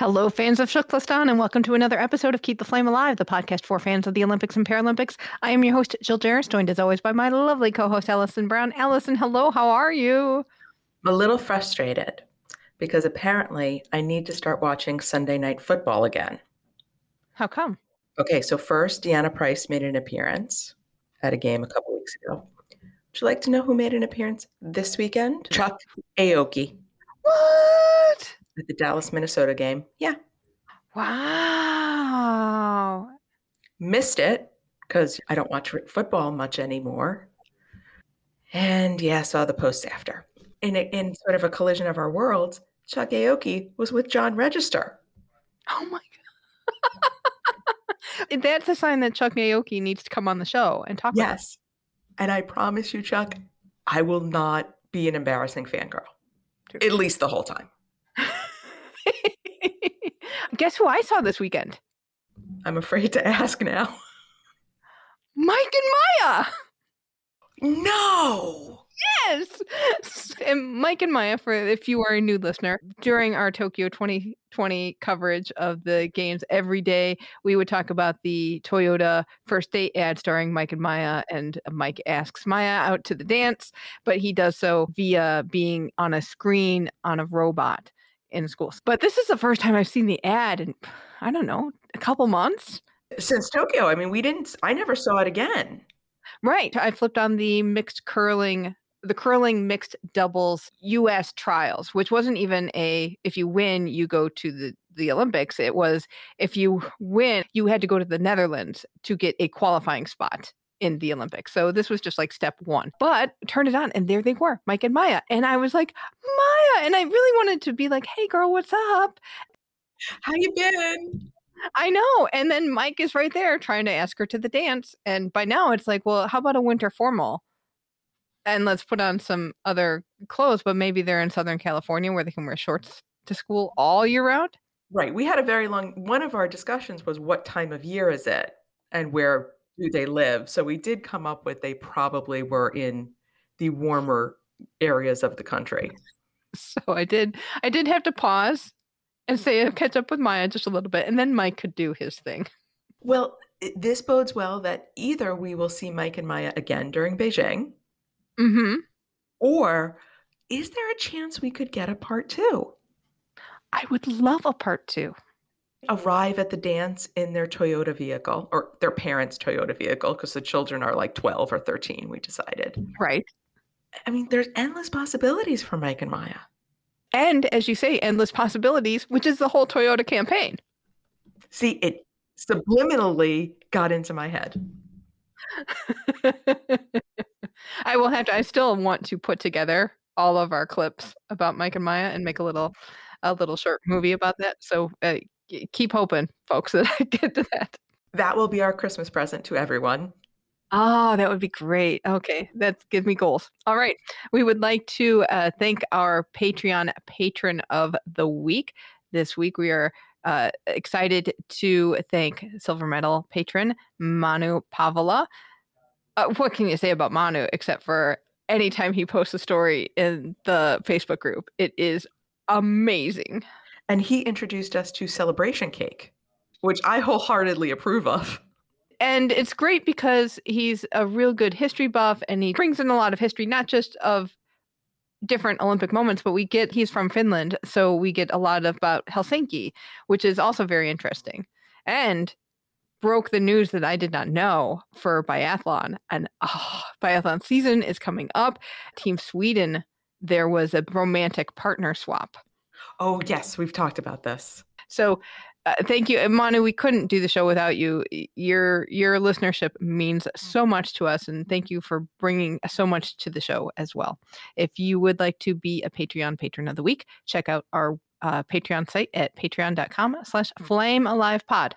Hello, fans of Shuktlistan, and welcome to another episode of Keep the Flame Alive, the podcast for fans of the Olympics and Paralympics. I am your host, Jill Jaracz, joined as always by my lovely co host, Allison Brown. Allison, hello, how are you? I'm a little frustrated because apparently I need to start watching Sunday night football again. How come? Okay, so first, Deanna Price made an appearance at a game a couple weeks ago. Would you like to know who made an appearance this weekend? Chuck Aoki What? At the Dallas, Minnesota game. Yeah, Wow. missed it because I don't watch football much anymore. And yeah, saw the post after. In, a, in sort of a collision of our worlds, Chuck Aoki was with John Register. Oh my God. That's a sign that Chuck Aoki needs to come on the show and talk about Yes. And I promise you, Chuck, I will not be an embarrassing fangirl. At least the whole time. Guess who I saw this weekend? I'm afraid to ask now. Mike and Maya. No. Yes. And Mike and Maya, for if you are a new listener, during our Tokyo 2020 coverage of the games every day, we would talk about the Toyota first date ad starring Mike and Maya. And Mike asks Maya out to the dance, but he does so via being on a screen on a robot in school. But this is the first time I've seen the ad in, I don't know, a couple months. Since Tokyo, I mean, we didn't, I never saw it again. Right. I flipped on the mixed curling, the curling mixed doubles US trials, which wasn't even a if you win, you go to the the Olympics. It was if you win, you had to go to the Netherlands to get a qualifying spot in the Olympics. So this was just like step 1. But turned it on and there they were, Mike and Maya. And I was like, "Maya." And I really wanted to be like, "Hey girl, what's up?" How you been? I know. And then Mike is right there trying to ask her to the dance. And by now it's like, well, how about a winter formal? And let's put on some other clothes, but maybe they're in Southern California where they can wear shorts to school all year round. Right. We had a very long, one of our discussions was what time of year is it and where do they live? So we did come up with they probably were in the warmer areas of the country. So I did I did have to pause and say catch up with Maya just a little bit. And then Mike could do his thing. Well, this bodes well that either we will see Mike and Maya again during Beijing, Mm-hmm. or is there a chance we could get a part two? I would love a part two. Arrive at the dance in their Toyota vehicle or their parents' Toyota vehicle because the children are like 12 or 13, we decided. Right. I mean, there's endless possibilities for Mike and Maya. And as you say, endless possibilities, which is the whole Toyota campaign. See, it subliminally got into my head. I will have to. I still want to put together all of our clips about Mike and Maya and make a little, a little short movie about that. So uh, keep hoping, folks, that I get to that. That will be our Christmas present to everyone. Oh, that would be great. Okay, that gives me goals. All right, we would like to uh, thank our Patreon patron of the week. This week, we are uh, excited to thank silver medal patron Manu Pavola. Uh, what can you say about Manu except for anytime he posts a story in the Facebook group, it is amazing. And he introduced us to celebration cake, which I wholeheartedly approve of. and it's great because he's a real good history buff and he brings in a lot of history not just of different olympic moments but we get he's from finland so we get a lot about helsinki which is also very interesting and broke the news that i did not know for biathlon and oh, biathlon season is coming up team sweden there was a romantic partner swap Oh, yes, we've talked about this. so uh, thank you, And Manu. We couldn't do the show without you. Your your listenership means so much to us, and thank you for bringing so much to the show as well. If you would like to be a Patreon patron of the week, check out our uh, Patreon site at patreon.com slash flame alive pod.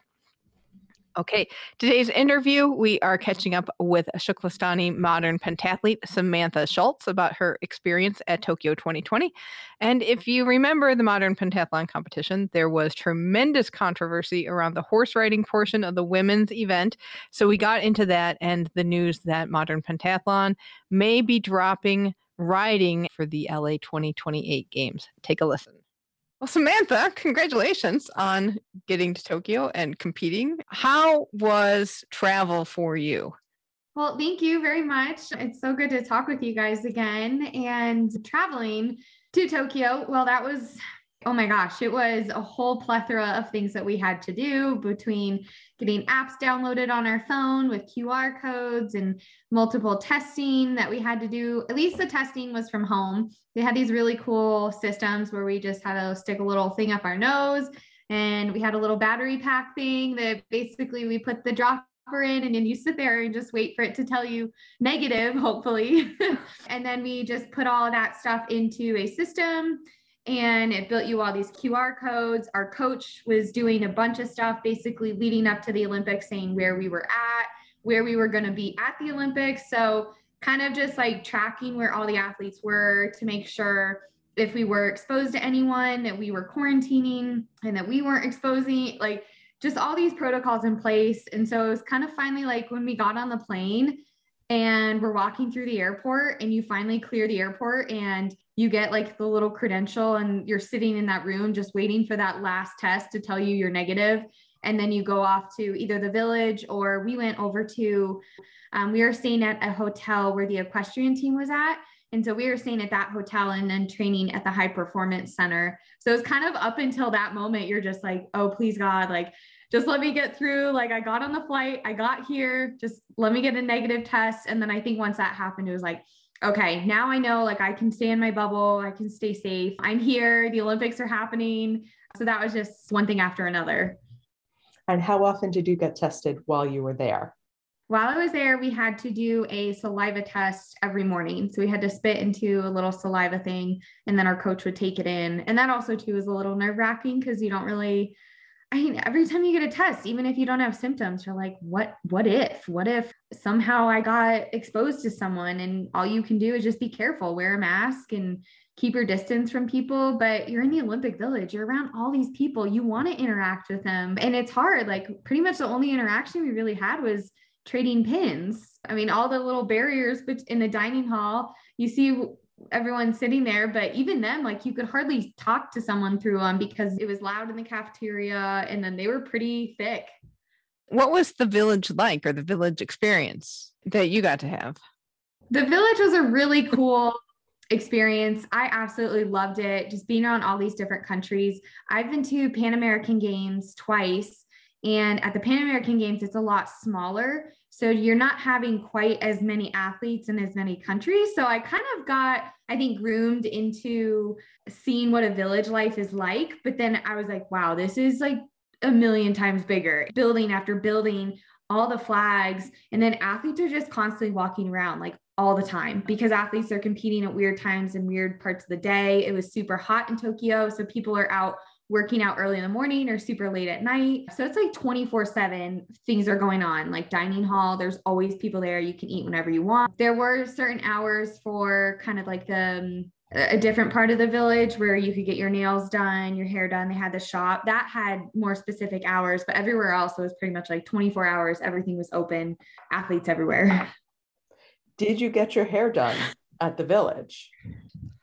Okay, today's interview, we are catching up with Shuktlistani modern pentathlete Samantha Schultz about her experience at Tokyo 2020. And if you remember the modern pentathlon competition, there was tremendous controversy around the horse riding portion of the women's event. So we got into that and the news that modern pentathlon may be dropping riding for the LA 2028 games. Take a listen. Well, Samantha, congratulations on getting to Tokyo and competing. How was travel for you? Well, thank you very much. It's so good to talk with you guys again. And traveling to Tokyo, well, that was oh my gosh, it was a whole plethora of things that we had to do between getting apps downloaded on our phone with QR codes and multiple testing that we had to do. At least the testing was from home. They had these really cool systems where we just had to stick a little thing up our nose and we had a little battery pack thing that basically we put the dropper in and then you sit there and just wait for it to tell you negative hopefully and then we just put all that stuff into a system and it built you all these QR codes. Our coach was doing a bunch of stuff basically leading up to the Olympics, saying where we were at, where we were going to be at the Olympics. So, kind of just like tracking where all the athletes were to make sure if we were exposed to anyone that we were quarantining and that we weren't exposing, like just all these protocols in place. And so it was kind of finally like when we got on the plane and we're walking through the airport and you finally clear the airport and you get like the little credential and you're sitting in that room just waiting for that last test to tell you you're negative. And then you go off to either the village or we went over to um, we were staying at a hotel where the equestrian team was at. And so we were staying at that hotel and then training at the high performance center. So it's kind of up until that moment you're just like oh please god like just let me get through. Like i got on the flight i got here just let me get a negative test. And then i think once that happened it was like okay, now I know like I can stay in my bubble, I can stay safe. I'm here, the Olympics are happening. So that was just one thing after another. And how often did you get tested while you were there? While I was there, we had to do a saliva test every morning. So we had to spit into a little saliva thing, and then our coach would take it in. And that also, too, was a little nerve wracking because you don't really I mean, every time you get a test, even if you don't have symptoms, you're like, what, what if, what if somehow I got exposed to someone and all you can do is just be careful, wear a mask and keep your distance from people. But you're in the Olympic village, you're around all these people, you want to interact with them. And it's hard. Like pretty much the only interaction we really had was trading pins. I mean, all the little barriers in the dining hall, you see everyone sitting there but even then like you could hardly talk to someone through them because it was loud in the cafeteria and then they were pretty thick. What was the village like or the village experience that you got to have? The village was a really cool experience. I absolutely loved it just being around all these different countries. I've been to pan american games twice and at the pan american games it's a lot smaller so you're not having quite as many athletes in as many countries. So I kind of got, I think, groomed into seeing what a village life is like. But then I was like, wow, this is like a million times bigger, building after building, all the flags. And then athletes are just constantly walking around like all the time because athletes are competing at weird times and weird parts of the day. It was super hot in Tokyo. So people are out working out early in the morning or super late at night. So it's like 24 7 things are going on, like dining hall. There's always people there. You can eat whenever you want. There were certain hours for kind of like the, um, a different part of the village where you could get your nails done, your hair done. They had the shop that had more specific hours, but everywhere else it was pretty much like 24 hours. Everything was open, athletes everywhere. Did you get your hair done at the village?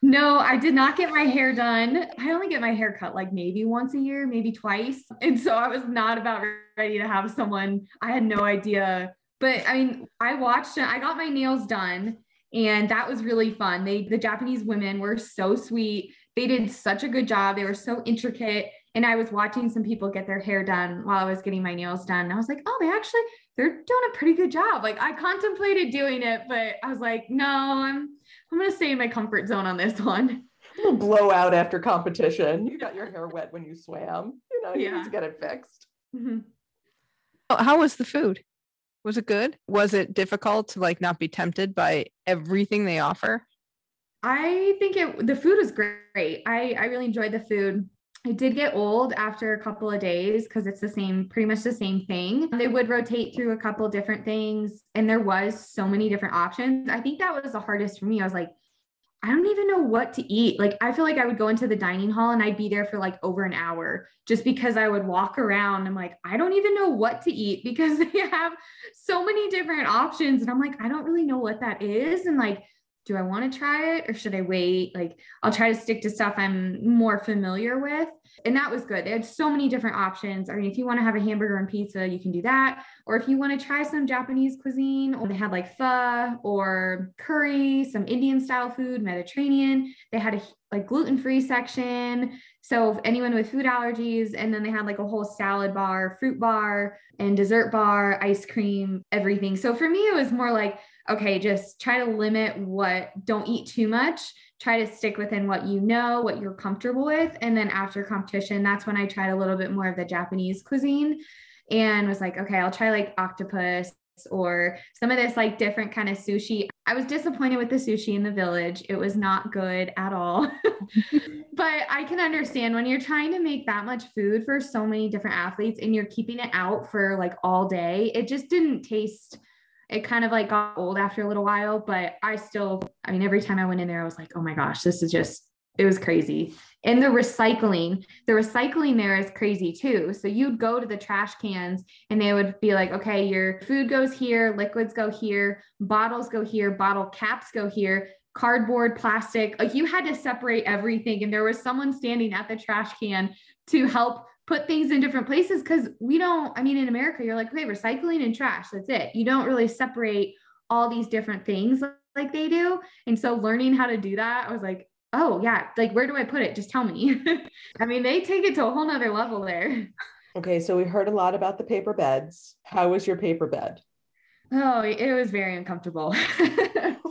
No, I did not get my hair done. I only get my hair cut like maybe once a year, maybe twice. And so I was not about ready to have someone, I had no idea. But I mean, I watched I got my nails done and that was really fun. They the Japanese women were so sweet. They did such a good job. They were so intricate. And I was watching some people get their hair done while I was getting my nails done. And I was like, oh, they actually they're doing a pretty good job. Like I contemplated doing it, but I was like, no, I'm I'm gonna stay in my comfort zone on this one. Blow out after competition. You got your hair wet when you swam. You know, you yeah. need to get it fixed. Mm-hmm. How was the food? Was it good? Was it difficult to like not be tempted by everything they offer? I think it the food was great. I I really enjoyed the food. It did get old after a couple of days because it's the same, pretty much the same thing. They would rotate through a couple different things, and there was so many different options. I think that was the hardest for me. I was like, I don't even know what to eat. Like, I feel like I would go into the dining hall and I'd be there for like over an hour just because I would walk around. I'm like, I don't even know what to eat because they have so many different options. And I'm like, I don't really know what that is. And like, do I want to try it or should I wait? Like, I'll try to stick to stuff I'm more familiar with. And that was good. They had so many different options. I mean, if you want to have a hamburger and pizza, you can do that. Or if you want to try some Japanese cuisine, or they had like pho or curry, some Indian style food, Mediterranean. They had a like gluten free section. So anyone with food allergies, and then they had like a whole salad bar, fruit bar, and dessert bar, ice cream, everything. So for me, it was more like, okay, just try to limit what, don't eat too much. Try to stick within what you know, what you're comfortable with. And then after competition, that's when I tried a little bit more of the Japanese cuisine and was like, okay, I'll try like octopus or some of this like different kind of sushi. I was disappointed with the sushi in the village. It was not good at all. but I can understand when you're trying to make that much food for so many different athletes and you're keeping it out for like all day, it just didn't taste it kind of like got old after a little while, but I still, I mean, every time I went in there, I was like, oh my gosh, this is just, it was crazy. And the recycling, the recycling there is crazy too. So you'd go to the trash cans and they would be like, okay, your food goes here, liquids go here, bottles go here, bottle caps go here cardboard, plastic. Like you had to separate everything. And there was someone standing at the trash can to help put things in different places because we don't, I mean, in America, you're like, okay, recycling and trash, that's it. You don't really separate all these different things like they do. And so learning how to do that, I was like, oh, yeah, like where do I put it? Just tell me. I mean, they take it to a whole nother level there. Okay, so we heard a lot about the paper beds. How was your paper bed? Oh, it was very uncomfortable.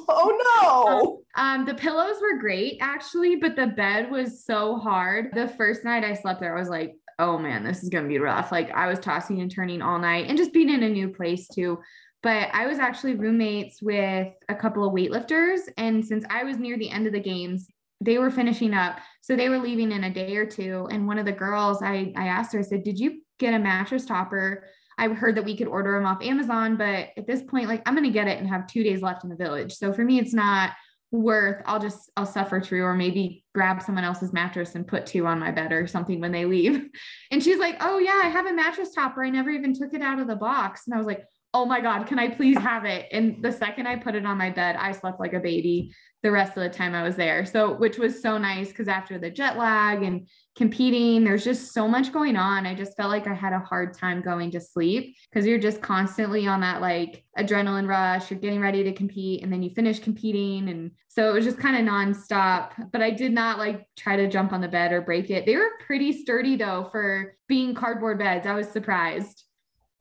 oh no. Um, the pillows were great actually, but the bed was so hard. The first night I slept there, I was like, oh man, this is going to be rough. Like I was tossing and turning all night and just being in a new place too. But I was actually roommates with a couple of weightlifters. And since I was near the end of the games, they were finishing up. So they were leaving in a day or two. And one of the girls, I, I asked her, I said, Did you get a mattress topper? I heard that we could order them off Amazon, but at this point, like I'm going to get it and have two days left in the village. So for me, it's not worth i'll just i'll suffer through or maybe grab someone else's mattress and put two on my bed or something when they leave. And she's like oh yeah i have a mattress topper. I never even took it out of the box. And i was like oh my god can i please have it and the second i put it on my bed i slept like a baby the rest of the time I was there. So, which was so nice because after the jet lag and competing, there's just so much going on. I just felt like I had a hard time going to sleep because you're just constantly on that like adrenaline rush. You're getting ready to compete and then you finish competing. And so it was just kind of nonstop. But I did not like try to jump on the bed or break it. They were pretty sturdy though for being cardboard beds. I was surprised.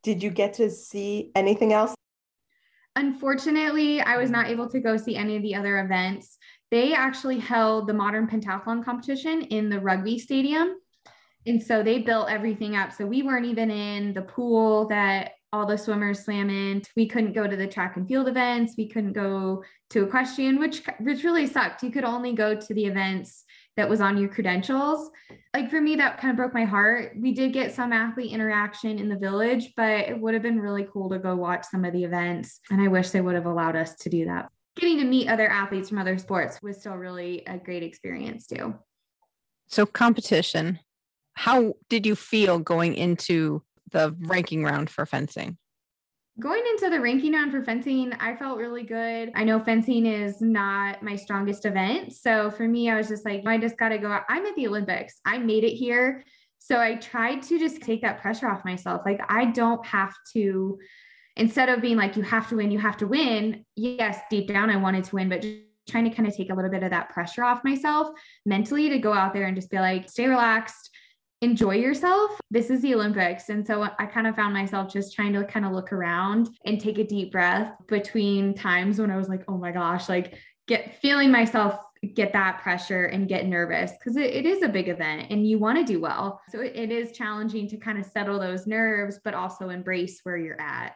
Did you get to see anything else Unfortunately, I was not able to go see any of the other events. They actually held the modern pentathlon competition in the rugby stadium. And so they built everything up. So we weren't even in the pool that all the swimmers swam in. We couldn't go to the track and field events. We couldn't go to equestrian, which which really sucked. You could only go to the events that was on your credentials. Like for me, that kind of broke my heart. We did get some athlete interaction in the village, but it would have been really cool to go watch some of the events. And I wish they would have allowed us to do that. Getting to meet other athletes from other sports was still really a great experience too. So, competition, how did you feel going into the ranking round for fencing? Going into the ranking round for fencing, I felt really good. I know fencing is not my strongest event. So for me, I was just like, I just got to go. I'm at the Olympics. I made it here. So I tried to just take that pressure off myself. Like, I don't have to, instead of being like, you have to win, you have to win. Yes, deep down, I wanted to win, but just trying to kind of take a little bit of that pressure off myself mentally to go out there and just be like, stay relaxed enjoy yourself. This is the Olympics. And so I kind of found myself just trying to kind of look around and take a deep breath between times when I was like, oh my gosh, like get feeling myself get that pressure and get nervous because it, it is a big event and you want to do well. So it, it is challenging to kind of settle those nerves, but also embrace where you're at.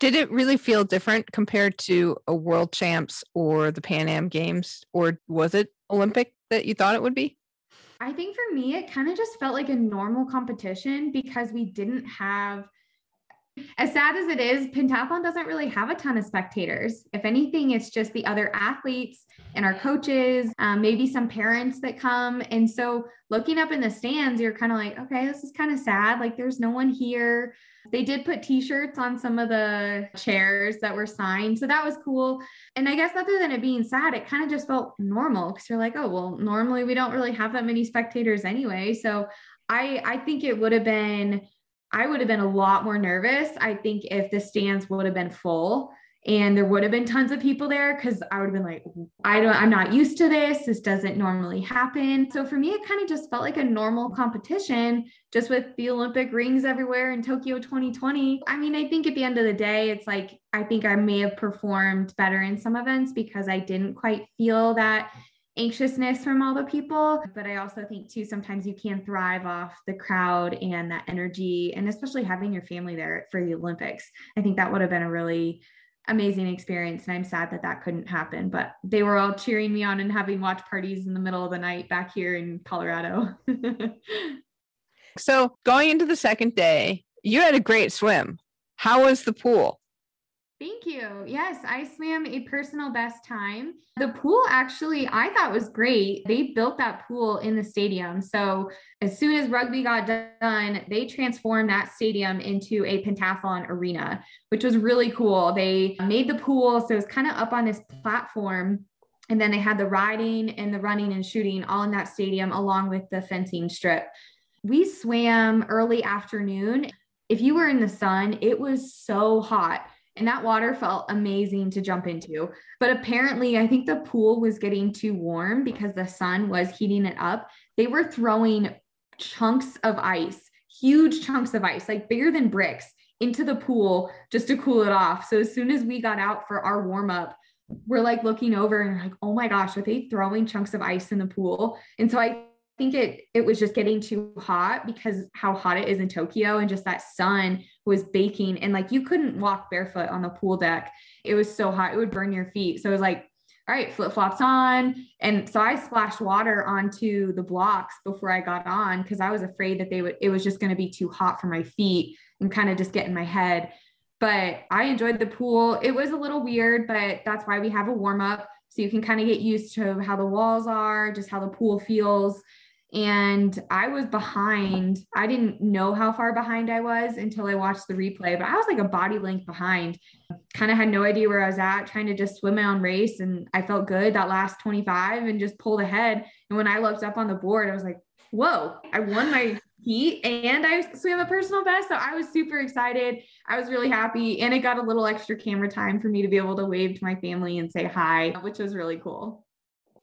Did it really feel different compared to a world champs or the Pan Am games, or was it Olympic that you thought it would be? I think for me, it kind of just felt like a normal competition because we didn't have, as sad as it is, pentathlon doesn't really have a ton of spectators. If anything, it's just the other athletes and our coaches, um, maybe some parents that come. And so looking up in the stands, you're kind of like, okay, this is kind of sad. Like there's no one here. They did put t-shirts on some of the chairs that were signed. So that was cool. And I guess other than it being sad, it kind of just felt normal because you're like, oh, well, normally we don't really have that many spectators anyway. So I I think it would have been I would have been a lot more nervous. I think if the stands would have been full and there would have been tons of people there because I would have been like, I don't, I'm not used to this. This doesn't normally happen. So for me, it kind of just felt like a normal competition, just with the Olympic rings everywhere in Tokyo 2020. I mean, I think at the end of the day, it's like, I think I may have performed better in some events because I didn't quite feel that anxiousness from all the people. But I also think, too, sometimes you can thrive off the crowd and that energy, and especially having your family there for the Olympics. I think that would have been a really amazing experience and i'm sad that that couldn't happen but they were all cheering me on and having watch parties in the middle of the night back here in colorado. So going into the second day you had a great swim. How was the pool Thank you. Yes, I swam a personal best time. The pool actually, I thought was great. They built that pool in the stadium. So as soon as rugby got done, they transformed that stadium into a pentathlon arena, which was really cool. They made the pool so it was kind of up on this platform. And then they had the riding and the running and shooting all in that stadium, along with the fencing strip. We swam early afternoon. If you were in the sun, it was so hot and that water felt amazing to jump into. But apparently, I think the pool was getting too warm because the sun was heating it up. They were throwing chunks of ice, huge chunks of ice, like bigger than bricks, into the pool just to cool it off. So as soon as we got out for our warm up, we're like looking over and like, oh my gosh, are they throwing chunks of ice in the pool? And so I think it it was just getting too hot because how hot it is in Tokyo and just that sun was baking and like you couldn't walk barefoot on the pool deck. It was so hot, it would burn your feet. So it was like, all right, flip flops on. And so I splashed water onto the blocks before I got on because I was afraid that they would, it was just going to be too hot for my feet and kind of just get in my head. But I enjoyed the pool. It was a little weird, but that's why we have a warm up. So you can kind of get used to how the walls are, just how the pool feels and I was behind. I didn't know how far behind I was until I watched the replay, but I was like a body length behind. Kind of had no idea where I was at, trying to just swim my own race. And I felt good that last 25 and just pulled ahead. And when I looked up on the board, I was like, whoa, I won my heat and I swam a personal best. So I was super excited. I was really happy. And it got a little extra camera time for me to be able to wave to my family and say hi, which was really cool.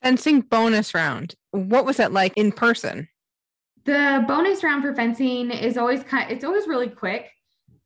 Fencing bonus round. What was that like in person? The bonus round for fencing is always kind it's always really quick.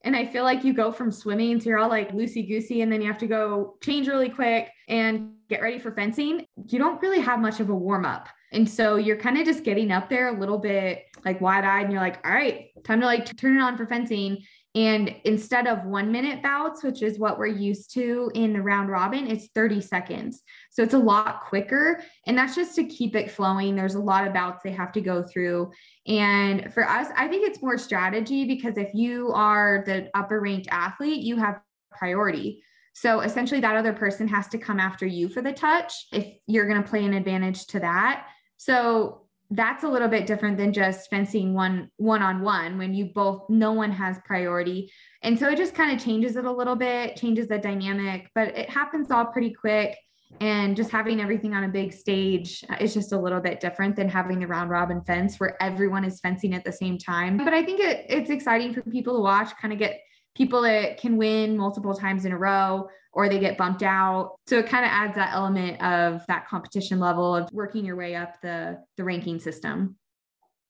And I feel like you go from swimming to you're all like loosey goosey, and then you have to go change really quick and get ready for fencing. You don't really have much of a warm up. And so you're kind of just getting up there a little bit like wide eyed, and you're like, all right, time to like turn it on for fencing. And instead of one minute bouts, which is what we're used to in the round robin, it's 30 seconds. So it's a lot quicker. And that's just to keep it flowing. There's a lot of bouts they have to go through. And for us, I think it's more strategy because if you are the upper ranked athlete, you have priority. So essentially, that other person has to come after you for the touch if you're going to play an advantage to that. So that's a little bit different than just fencing one one on one when you both no one has priority. And so it just kind of changes it a little bit changes the dynamic but it happens all pretty quick. And just having everything on a big stage uh, is just a little bit different than having the round robin fence where everyone is fencing at the same time. But i think it, it's exciting for people to watch kind of get people that can win multiple times in a row or they get bumped out. So it kind of adds that element of that competition level of working your way up the the ranking system.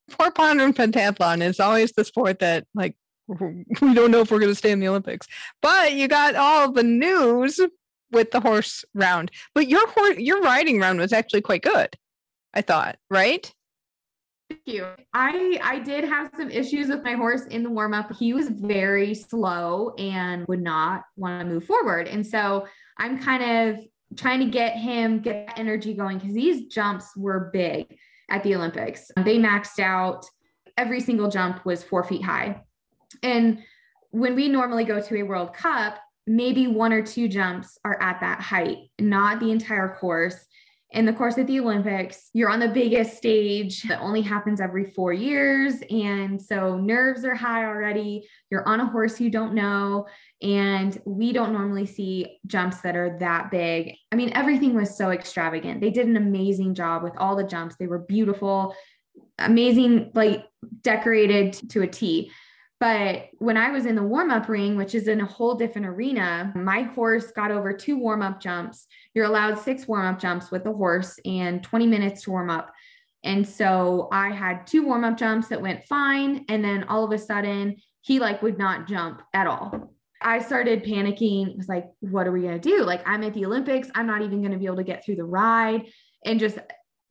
Four pounder and pentathlon is always the sport that like we don't know if we're going to stay in the Olympics. But you got all the news with the horse round. But your horse your riding round was actually quite good. I thought, right? Thank you. I I did have some issues with my horse in the warm up. He was very slow and would not want to move forward. And so I'm kind of trying to get him get energy going because these jumps were big. at the Olympics. They maxed out every single jump was four feet high. And when we normally go to a World Cup, maybe one or two jumps are at that height, not the entire course. In the course of the Olympics, you're on the biggest stage that only happens every four years. And so nerves are high already. You're on a horse you don't know. And we don't normally see jumps that are that big. I mean, everything was so extravagant. They did an amazing job with all the jumps, they were beautiful, amazing, like decorated to a T. But when I was in the warm up ring, which is in a whole different arena, my horse got over two warm up jumps. You're allowed six warm up jumps with the horse and 20 minutes to warm up. And so I had two warm up jumps that went fine. And then all of a sudden, he like would not jump at all. I started panicking. It was like, what are we going to do? Like, I'm at the Olympics. I'm not even going to be able to get through the ride. And just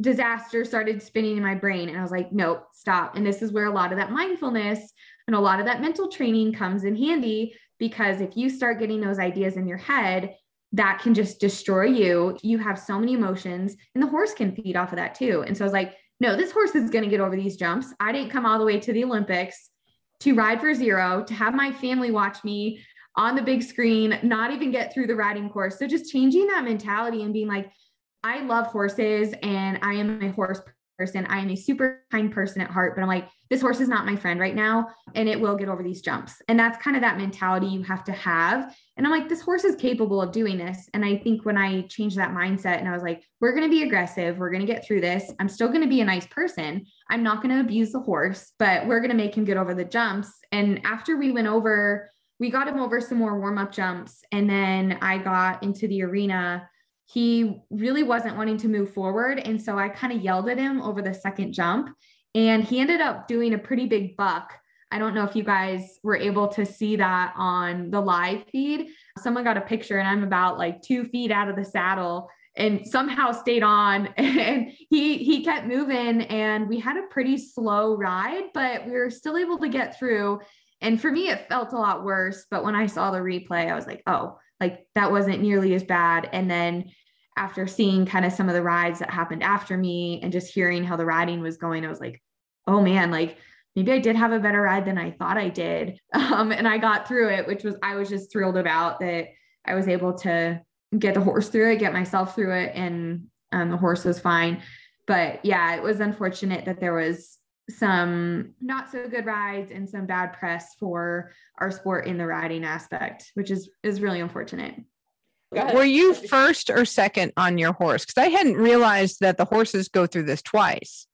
disaster started spinning in my brain. And I was like, nope, stop. And this is where a lot of that mindfulness and a lot of that mental training comes in handy because if you start getting those ideas in your head, that can just destroy you. You have so many emotions, and the horse can feed off of that too. And so I was like, no, this horse is going to get over these jumps. I didn't come all the way to the Olympics to ride for zero, to have my family watch me on the big screen, not even get through the riding course. So just changing that mentality and being like, I love horses and I am a horse person. I am a super kind person at heart, but I'm like, this horse is not my friend right now and it will get over these jumps. And that's kind of that mentality you have to have. And I'm like, this horse is capable of doing this. And I think when I changed that mindset and I was like, we're going to be aggressive, we're going to get through this. I'm still going to be a nice person. I'm not going to abuse the horse, but we're going to make him get over the jumps. And after we went over, we got him over some more warm up jumps. And then I got into the arena he really wasn't wanting to move forward. And so I kind of yelled at him over the second jump, and he ended up doing a pretty big buck. I don't know if you guys were able to see that on the live feed. Someone got a picture, and I'm about like two feet out of the saddle and somehow stayed on and he he kept moving and we had a pretty slow ride but we were still able to get through and for me it felt a lot worse but when i saw the replay i was like oh like that wasn't nearly as bad and then after seeing kind of some of the rides that happened after me and just hearing how the riding was going, I was like, oh man, like maybe I did have a better ride than I thought I did. Um, and I got through it, which was, I was just thrilled about that I was able to get the horse through it, get myself through it, and um, the horse was fine. But yeah, it was unfortunate that there was some not so good rides and some bad press for our sport in the riding aspect, which is is really unfortunate. Were you first or second on your horse? Because I hadn't realized that the horses go through this twice.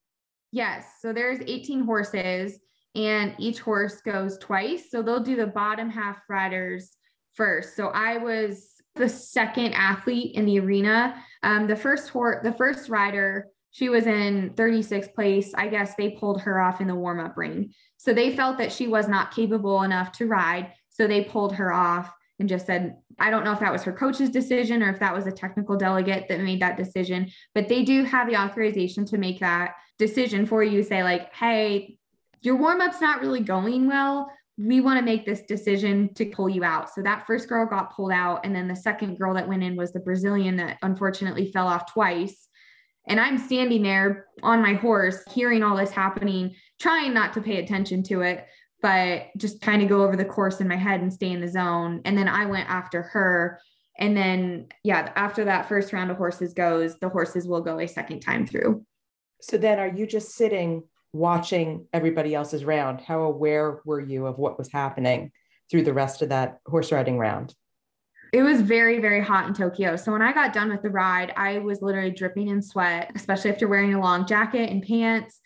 Yes. So there's 18 horses and each horse goes twice. So they'll do the bottom half riders first. So I was the second athlete in the arena. Um, the first horse, the first rider, she was in 36th place. I guess they pulled her off in the warm up ring. So they felt that she was not capable enough to ride. So they pulled her off and just said, I don't know if that was her coach's decision or if that was a technical delegate that made that decision, but they do have the authorization to make that decision for you. Say, like, hey, your warm up's not really going well. We want to make this decision to pull you out. So that first girl got pulled out. And then the second girl that went in was the Brazilian that unfortunately fell off twice. And I'm standing there on my horse, hearing all this happening, trying not to pay attention to it but just kind of go over the course in my head and stay in the zone. And then I went after her. And then, yeah, after that first round of horses goes, the horses will go a second time through. So then, are you just sitting watching everybody else's round? How aware were you of what was happening through the rest of that horse riding round? It was very, very hot in Tokyo. So when I got done with the ride, I was literally dripping in sweat, especially after wearing a long jacket and pants.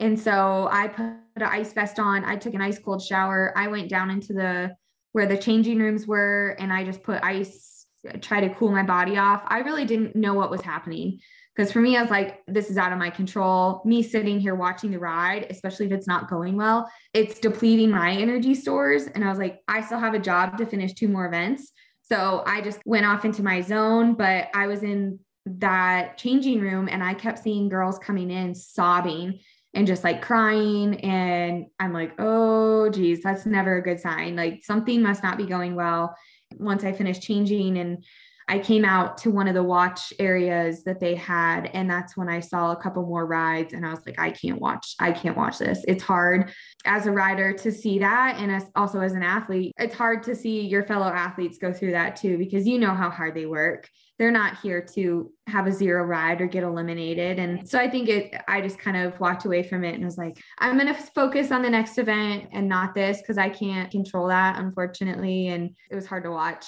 And so I put an ice vest on. I took an ice cold shower. I went down into the where the changing rooms were and I just put ice, try to cool my body off. I really didn't know what was happening. Because for me, I was like, this is out of my control. Me sitting here watching the ride, especially if it's not going well, it's depleting my energy stores. And I was like, I still have a job to finish two more events. So I just went off into my zone, but I was in that changing room and I kept seeing girls coming in sobbing and just like crying. And I'm like, oh, geez, that's never a good sign. Like something must not be going well. Once I finished changing and I came out to one of the watch areas that they had, and that's when I saw a couple more rides. And I was like, I can't watch, I can't watch this. It's hard as a rider to see that. And as also as an athlete, it's hard to see your fellow athletes go through that too, because you know how hard they work. They're not here to have a zero ride or get eliminated. And so I think it, I just kind of walked away from it and was like, I'm going to focus on the next event and not this because I can't control that, unfortunately. And it was hard to watch.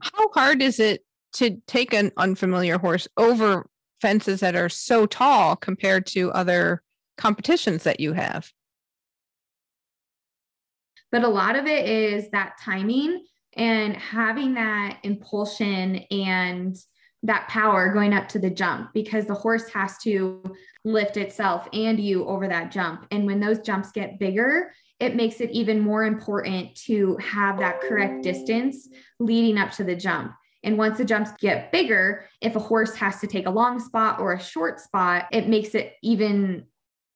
How hard is it to take an unfamiliar horse over fences that are so tall compared to other competitions that you have? But a lot of it is that timing and having that impulsion and that power going up to the jump because the horse has to lift itself and you over that jump. And when those jumps get bigger, it makes it even more important to have that correct distance leading up to the jump. And once the jumps get bigger, if a horse has to take a long spot or a short spot, it makes it even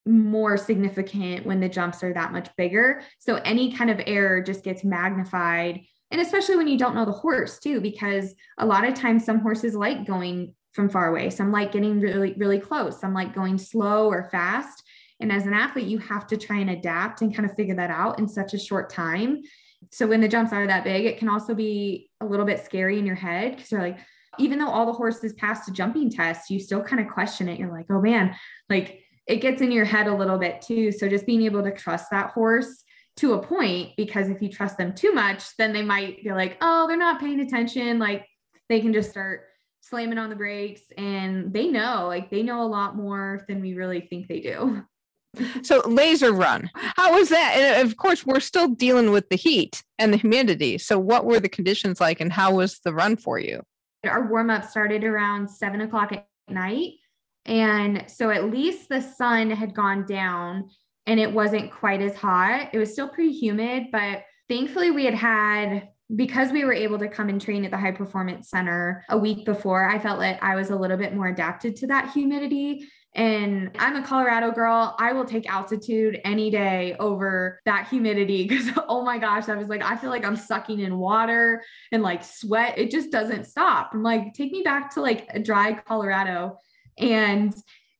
more significant when the jumps are that much bigger. So any kind of error just gets magnified. And especially when you don't know the horse, too, because a lot of times some horses like going from far away, some like getting really, really close, some like going slow or fast. And as an athlete, you have to try and adapt and kind of figure that out in such a short time. So when the jumps are that big, it can also be a little bit scary in your head because you're like, even though all the horses passed a jumping test, you still kind of question it. You're like, oh man, like it gets in your head a little bit too. So just being able to trust that horse to a point, because if you trust them too much, then they might be like, oh, they're not paying attention. Like they can just start slamming on the brakes and they know, like they know a lot more than we really think they do. So laser run, how was that? And of course, we're still dealing with the heat and the humidity. So what were the conditions like, and how was the run for you? Our warm up started around seven o'clock at night, and so at least the sun had gone down, and it wasn't quite as hot. It was still pretty humid, but thankfully we had had because we were able to come and train at the high performance center a week before, I felt like I was a little bit more adapted to that humidity. And I'm a Colorado girl. I will take altitude any day over that humidity because, oh my gosh, I was like, I feel like I'm sucking in water and like sweat. It just doesn't stop. I'm like, take me back to like a dry Colorado. And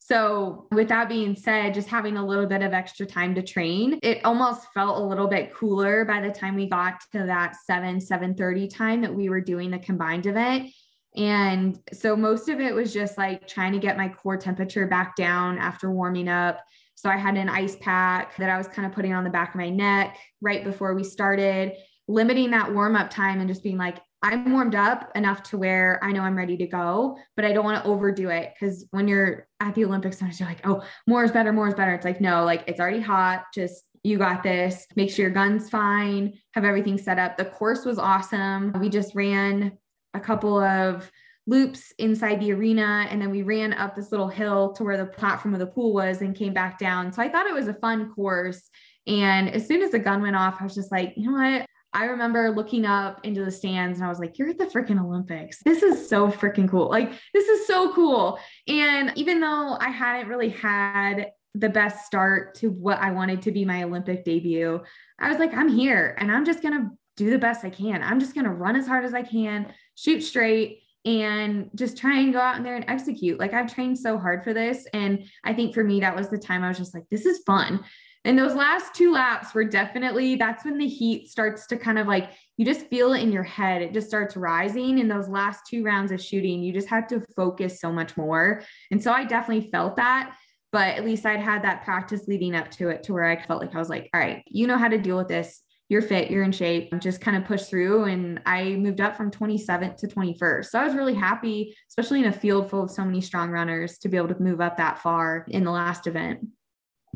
so, with that being said, just having a little bit of extra time to train, it almost felt a little bit cooler by the time we got to that 7 7:30 time that we were doing the combined event. And so most of it was just like trying to get my core temperature back down after warming up. So I had an ice pack that I was kind of putting on the back of my neck right before we started, limiting that warm up time and just being like, I'm warmed up enough to where I know I'm ready to go, but I don't want to overdo it because when you're at the Olympics, sometimes you're like, oh, more is better, more is better. It's like, no, like it's already hot. Just you got this. Make sure your gun's fine, have everything set up. The course was awesome. We just ran a couple of loops inside the arena and then we ran up this little hill to where the platform of the pool was and came back down. So I thought it was a fun course. And as soon as the gun went off, I was just like, you know what? I remember looking up into the stands and I was like, you're at the freaking Olympics. This is so freaking cool. Like, this is so cool. And even though I hadn't really had the best start to what I wanted to be my Olympic debut, I was like, I'm here and I'm just going to do the best I can. I'm just going to run as hard as I can, shoot straight, and just try and go out in there and execute. Like I've trained so hard for this. And I think for me, that was the time I was just like, this is fun. And those last two laps were definitely that's when the heat starts to kind of like you just feel it in your head. It just starts rising. In those last two rounds of shooting, you just have to focus so much more. And so I definitely felt that. But at least I'd had that practice leading up to it to where I felt like I was like, all right, you know how to deal with this you're fit, you're in shape, just kind of push through. And I moved up from 27th to 21st. So I was really happy, especially in a field full of so many strong runners, to be able to move up that far in the last event.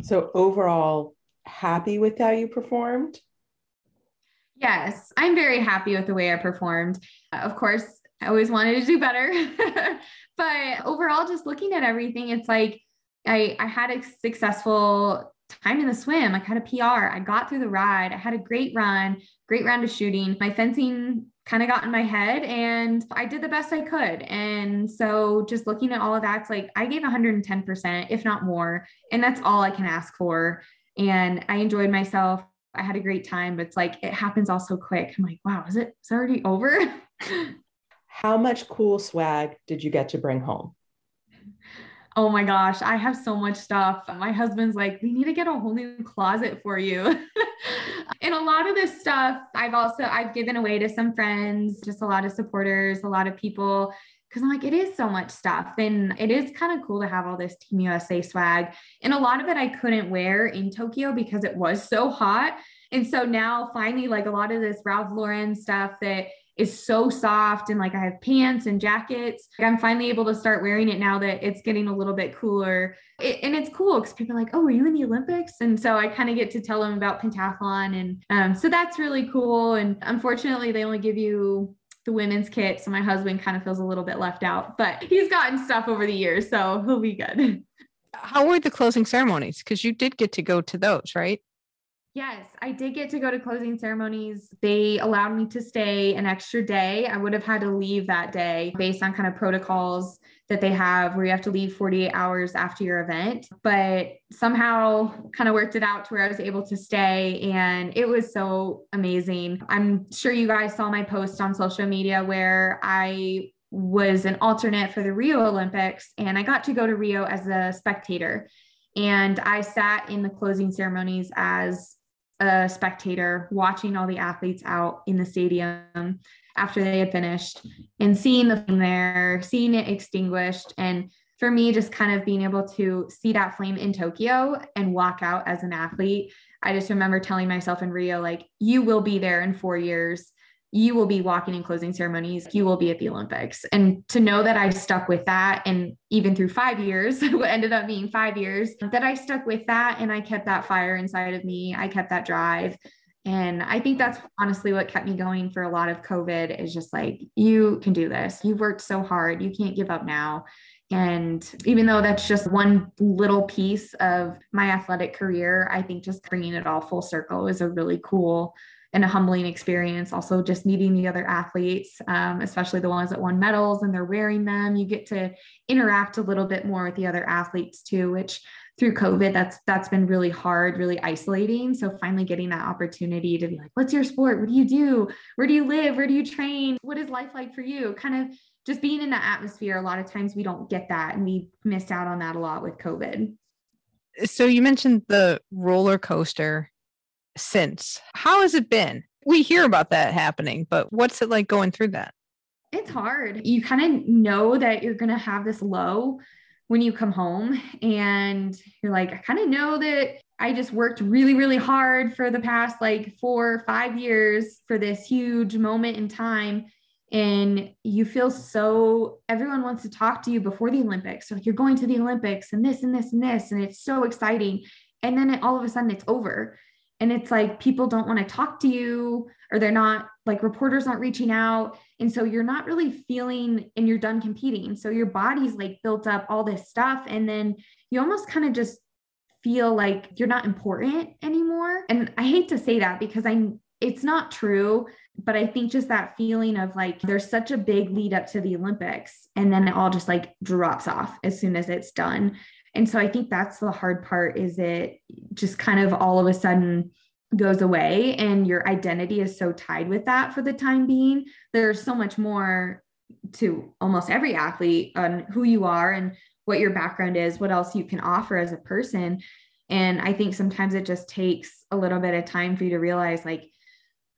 So, overall, happy with how you performed? Yes, I'm very happy with the way I performed. Of course, I always wanted to do better. but overall, just looking at everything, it's like I, I had a successful time in the swim. I had a PR. I got through the ride. I had a great run, great round of shooting. My fencing kind of got in my head and I did the best I could. And so just looking at all of that, it's like I gave 110%, if not more. And that's all I can ask for. And I enjoyed myself. I had a great time, but it's like it happens all so quick. I'm like, wow, is it is it already over? how much cool swag did you get to bring home? Oh my gosh, I have so much stuff. My husband's like, we need to get a whole new closet for you. and a lot of this stuff I've also I've given away to some friends, just a lot of supporters, a lot of people because I'm like, it is so much stuff. And it is kind of cool to have all this Team USA swag. And a lot of it I couldn't wear in Tokyo because it was so hot. And so now finally, like a lot of this Ralph Lauren stuff that is so soft and like I have pants and jackets. I'm finally able to start wearing it now that it's getting a little bit cooler. It, and it's cool because people are like, oh, were you in the Olympics? And so I kind of get to tell them about pentathlon. And um, so that's really cool. And unfortunately, they only give you the women's kit. So my husband kind of feels a little bit left out, but he's gotten stuff over the years. So he'll be good. How were the closing ceremonies? Because you did get to go to those, right? Yes, I did get to go to closing ceremonies. They allowed me to stay an extra day. I would have had to leave that day based on kind of protocols that they have where you have to leave 48 hours after your event, but somehow kind of worked it out to where I was able to stay. And it was so amazing. I'm sure you guys saw my post on social media where I was an alternate for the Rio Olympics and I got to go to Rio as a spectator. And I sat in the closing ceremonies as a spectator watching all the athletes out in the stadium after they had finished and seeing the flame there, seeing it extinguished. And for me, just kind of being able to see that flame in Tokyo and walk out as an athlete. I just remember telling myself in Rio, like, you will be there in four years you will be walking in closing ceremonies, you will be at the Olympics. And to know that I stuck with that, and even through five years, what ended up being five years, that I stuck with that and I kept that fire inside of me, I kept that drive. And I think that's honestly what kept me going for a lot of COVID is just like, you can do this. You've worked so hard. You can't give up now. And even though that's just one little piece of my athletic career, I think just bringing it all full circle is a really cool and a humbling experience. Also, just meeting the other athletes, um, especially the ones that won medals and they're wearing them. You get to interact a little bit more with the other athletes too, which through COVID, that's that's been really hard, really isolating. So finally getting that opportunity to be like, what's your sport? What do you do? Where do you live? Where do you train? What is life like for you? Kind of just being in that atmosphere. A lot of times we don't get that and we missed out on that a lot with COVID. So you mentioned the roller coaster since. How has it been? We hear about that happening, but what's it like going through that? It's hard. You kind of know that you're going to have this low when you come home, and you're like, I kind of know that I just worked really, really hard for the past like four five years for this huge moment in time. And you feel so, everyone wants to talk to you before the Olympics. So, like, you're going to the Olympics and this and this and this, and it's so exciting. And then it, all of a sudden it's over and it's like people don't want to talk to you or they're not like reporters aren't reaching out. And so you're not really feeling and you're done competing. So your body's like built up all this stuff and then you almost kind of just feel like you're not important anymore. And i hate to say that because i it's not true but i think just that feeling of like there's such a big lead up to the olympics and then it all just like drops off as soon as it's done and so I think that's the hard part is it just kind of all of a sudden goes away and your identity is so tied with that for the time being. There's so much more to almost every athlete on who you are and what your background is, what else you can offer as a person. And I think sometimes it just takes a little bit of time for you to realize, like,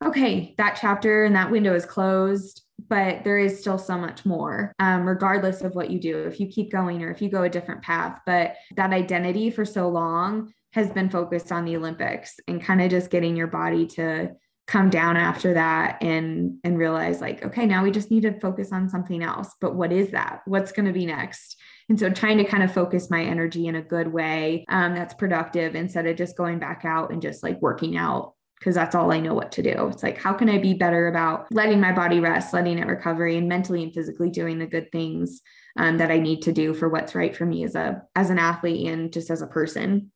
okay, that chapter and that window is closed but there is still so much more, um, regardless of what you do, if you keep going or if you go a different path. But that identity for so long has been focused on the Olympics and kind of just getting your body to come down after that and and realize like okay now we just need to focus on something else. But what is that? What's going to be next? And so trying to kind of focus my energy in a good way um, that's productive instead of just going back out and just like working out because that's all I know what to do. It's like, how can I be better about letting my body rest, letting it recover, and mentally and physically doing the good things um, that I need to do for what's right for me as a as an athlete and just as a person.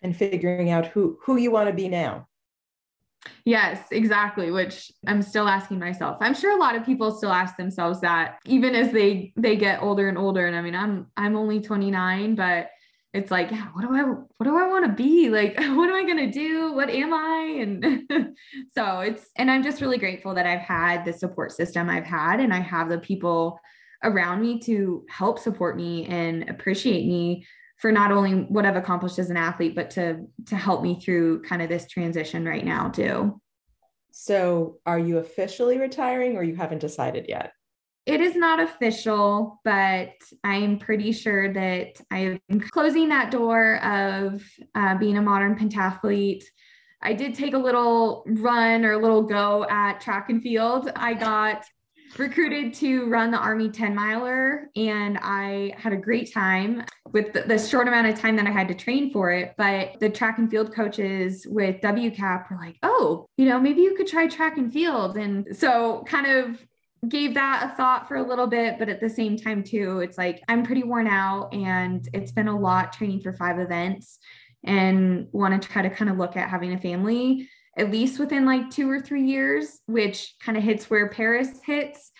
And figuring out who who you want to be now. Yes, exactly, which I'm still asking myself. I'm sure a lot of people still ask themselves that even as they they get older and older and I mean I'm I'm only 29 but it's like, yeah, what do I what do I want to be? Like, what am I gonna do? What am I? And so it's and I'm just really grateful that I've had the support system I've had and I have the people around me to help support me and appreciate me for not only what I've accomplished as an athlete, but to to help me through kind of this transition right now too. So are you officially retiring or you haven't decided yet? It is not official, but I'm pretty sure that I'm closing that door of uh, being a modern pentathlete. I did take a little run or a little go at track and field. I got recruited to run the Army 10 miler, and I had a great time with the, the, short amount of time that I had to train for it. But the track and field coaches with WCAP were like, oh, you know, maybe you could try track and field. And so kind of gave that a thought for a little bit, but at the same time, too, it's like I'm pretty worn out and it's been a lot training for five events and want to try to kind of look at having a family at least within like two or three years, which kind of hits where Paris hits.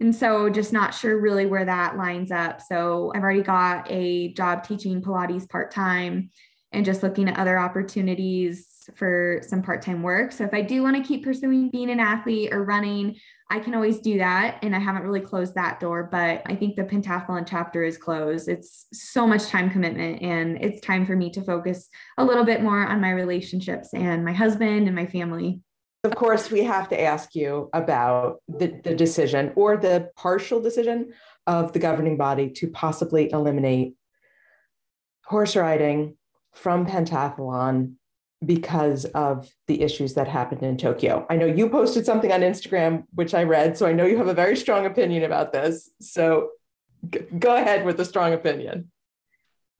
And so just not sure really where that lines up. So I've already got a job teaching Pilates part time and just looking at other opportunities for some part time work. So if I do want to keep pursuing being an athlete or running, I can always do that. And I haven't really closed that door, but I think the pentathlon chapter is closed. It's so much time commitment, and it's time for me to focus a little bit more on my relationships and my husband and my family. Of course, we have to ask you about the, the decision or the partial decision of the governing body to possibly eliminate horse riding from pentathlon because of the issues that happened in Tokyo. I know you posted something on Instagram, which I read, so I know you have a very strong opinion about this. So g- go ahead with a strong opinion.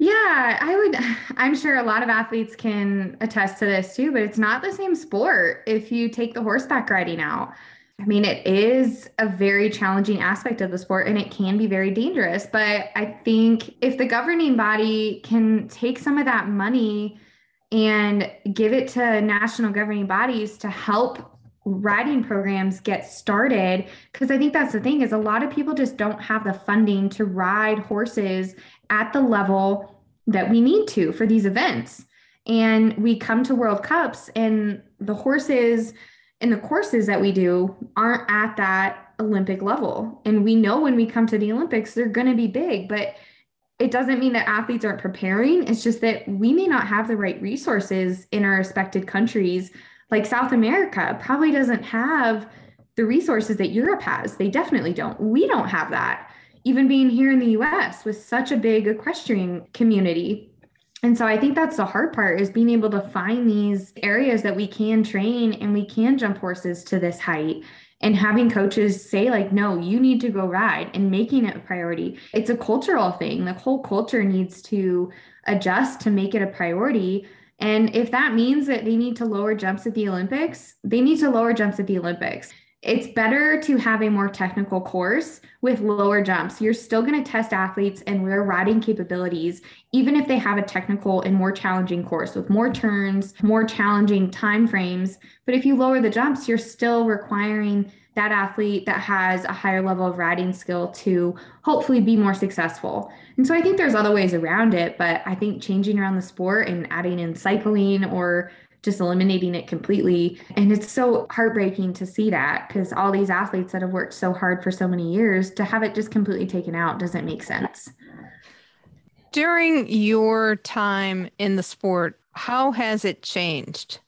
Yeah, I would. I'm sure a lot of athletes can attest to this too, but it's not the same sport if you take the horseback riding out. I mean, it is a very challenging aspect of the sport and it can be very dangerous. But I think if the governing body can take some of that money and give it to national governing bodies to help riding programs get started. Because i think that's the thing is a lot of people just don't have the funding to ride horses at the level that we need to for these events. And we come to world cups and the horses and the courses that we do aren't at that olympic level. And we know when we come to the olympics they're going to be big but it doesn't mean that athletes aren't preparing. It's just that we may not have the right resources in our respected countries. Like South America probably doesn't have the resources that Europe has. They definitely don't. We don't have that. Even being here in the US with such a big equestrian community. And so I think that's the hard part is being able to find these areas that we can train and we can jump horses to this height and having coaches say like no you need to go ride and making it a priority it's a cultural thing. The whole culture needs to adjust to make it a priority. And if that means that they need to lower jumps at the olympics they need to lower jumps at the olympics it's better to have a more technical course with lower jumps. You're still going to test athletes and their riding capabilities, even if they have a technical and more challenging course with more turns, more challenging time frames. But if you lower the jumps, you're still requiring that athlete that has a higher level of riding skill to hopefully be more successful. And so I think there's other ways around it, but I think changing around the sport and adding in cycling or just eliminating it completely. And it's so heartbreaking to see that because all these athletes that have worked so hard for so many years to have it just completely taken out doesn't make sense. During your time in the sport, how has it changed?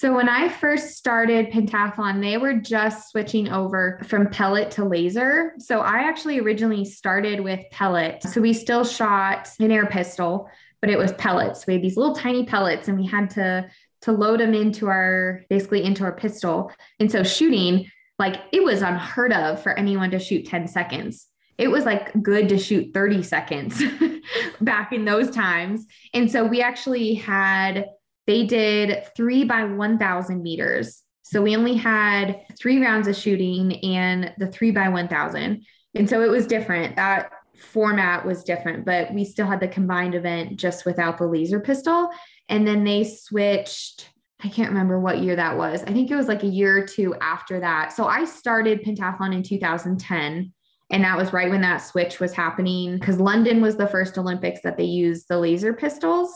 So when I first started pentathlon, they were just switching over from pellet to laser. So I actually originally started with pellet. So we still shot an air pistol, but it was pellets. We had these little tiny pellets and we had to to load them into our basically into our pistol. And so shooting, like it was unheard of for anyone to shoot 10 seconds. It was like good to shoot 30 seconds back in those times. And so we actually had they did 3 by 1000 meters. So we only had 3 rounds of shooting and the 3 by 1000. And so it was different. That format was different, but we still had the combined event just without the laser pistol. And then they switched, I can't remember what year that was. I think it was like a year or two after that. So I started pentathlon in 2010. And that was right when that switch was happening because London was the first Olympics that they used the laser pistols.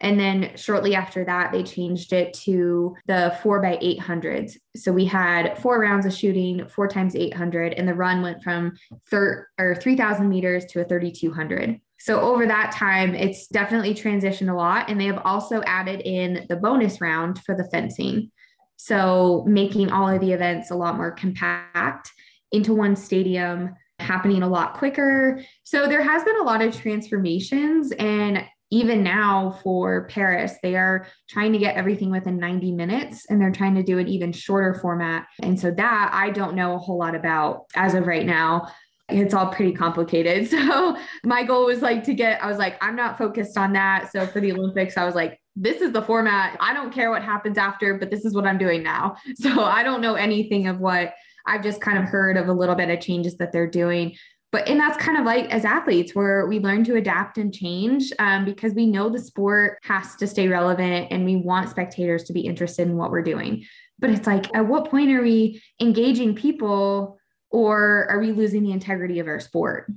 And then shortly after that, they changed it to the four by 800s. So we had four rounds of shooting, four times 800, and the run went from thir- or 3,000 meters to a 3,200. So over that time, it's definitely transitioned a lot. And they have also added in the bonus round for the fencing. So making all of the events a lot more compact into one stadium happening a lot quicker. So there has been a lot of transformations and even now for Paris, they are trying to get everything within 90 minutes and they're trying to do an even shorter format. And so that I don't know a whole lot about as of right now. It's all pretty complicated. So my goal was like to get, I was like, I'm not focused on that. So for the Olympics, I was like, this is the format. I don't care what happens after, but this is what I'm doing now. So I don't know anything of what I've just kind of heard of a little bit of changes that they're doing. But and that's kind of like as athletes, where we learn to adapt and change um, because we know the sport has to stay relevant and we want spectators to be interested in what we're doing. But it's like, at what point are we engaging people or are we losing the integrity of our sport?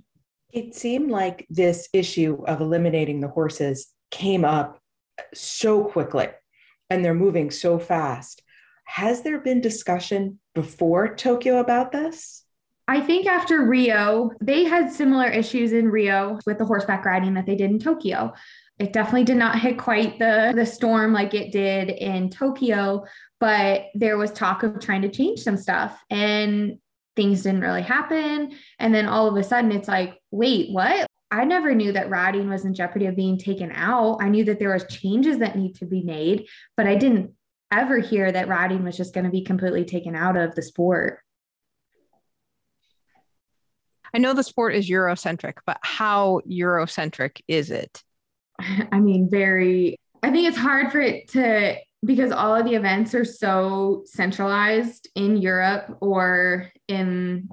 It seemed like this issue of eliminating the horses came up so quickly and they're moving so fast. Has there been discussion before Tokyo about this? I think after Rio, they had similar issues in Rio with the horseback riding that they did in Tokyo. It definitely did not hit quite the, the storm like it did in Tokyo, but there was talk of trying to change some stuff and things didn't really happen. And then all of a sudden it's like, wait, what? I never knew that riding was in jeopardy of being taken out. I knew that there was changes that need to be made, but I didn't ever hear that riding was just going to be completely taken out of the sport. I know the sport is Eurocentric, but how Eurocentric is it? I mean, very, I think it's hard for it to, because all of the events are so centralized in Europe or in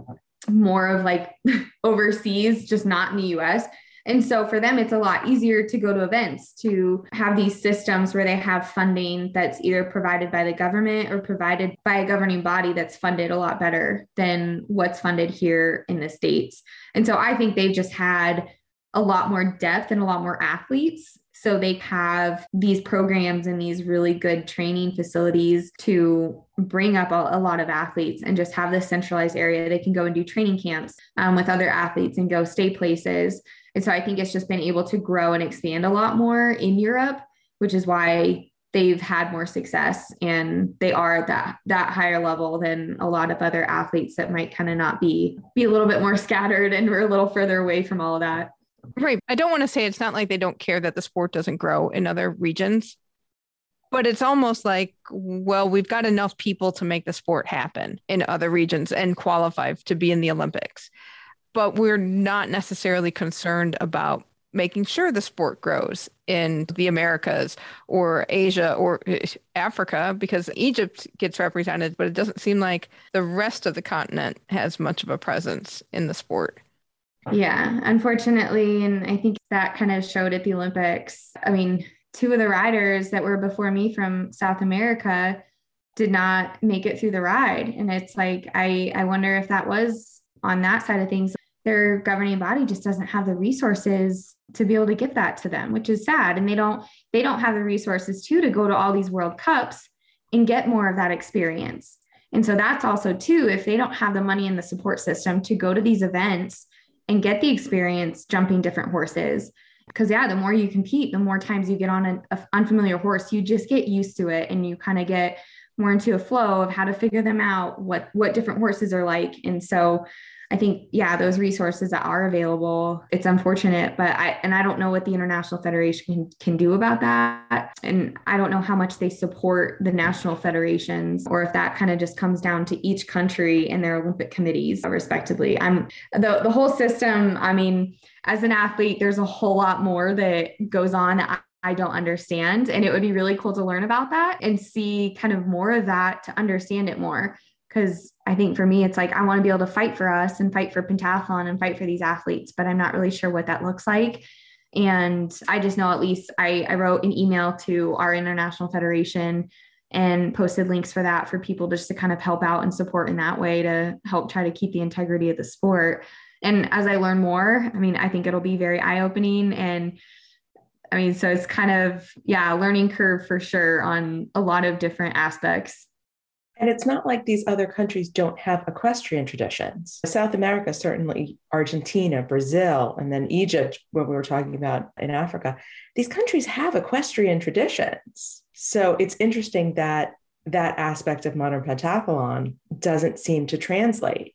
more of like overseas, just not in the US. And so for them, it's a lot easier to go to events, to have these systems where they have funding that's either provided by the government or provided by a governing body that's funded a lot better than what's funded here in the States. And so I think they've just had a lot more depth and a lot more athletes. So they have these programs and these really good training facilities to bring up a, a, lot of athletes and just have this centralized area. They can go and do training camps um, with other athletes and go stay places. And so I think it's just been able to grow and expand a lot more in Europe, which is why they've had more success and they are at that that higher level than a lot of other athletes that might kind of not be be a little bit more scattered and we're a little further away from all of that. Right. I don't want to say it's not like they don't care that the sport doesn't grow in other regions, but it's almost like, well, we've got enough people to make the sport happen in other regions and qualify to be in the Olympics but we're not necessarily concerned about making sure the sport grows in the Americas or Asia or eh, Africa because Egypt gets represented, but it doesn't seem like the rest of the continent has much of a presence in the sport. Yeah, unfortunately. And I think that kind of showed at the Olympics. I mean, two of the riders that were before me from South America did not make it through the ride. And it's like, I, I wonder if that was on that side of things their governing body just doesn't have the resources to be able to get that to them which is sad. And they don't they don't have the resources too to go to all these world cups and get more of that experience. And so that's also too if they don't have the money in the support system to go to these events and get the experience jumping different horses because yeah the more you compete the more times you get on an unfamiliar horse you just get used to it and you kind of get more into a flow of how to figure them out what what different horses are like. And so I think, yeah, those resources that are available, it's unfortunate, but I, and I don't know what the International Federation can, can do about that. And I don't know how much they support the national federations or if that kind of just comes down to each country and their Olympic committees, respectively. I'm the, the whole system. I mean, as an athlete, there's a whole lot more that goes on. I, I don't understand. And it would be really cool to learn about that and see kind of more of that to understand it more because I think for me, it's like I want to be able to fight for us and fight for pentathlon and fight for these athletes, but I'm not really sure what that looks like. And I just know at least I, I wrote an email to our international federation and posted links for that for people just to kind of help out and support in that way to help try to keep the integrity of the sport. And as I learn more, I mean, I think it'll be very eye opening. And I mean, so it's kind of, yeah, learning curve for sure on a lot of different aspects. And it's not like these other countries don't have equestrian traditions. South America, certainly Argentina, Brazil, and then Egypt, what we were talking about in Africa, these countries have equestrian traditions. So it's interesting that that aspect of modern pentathlon doesn't seem to translate.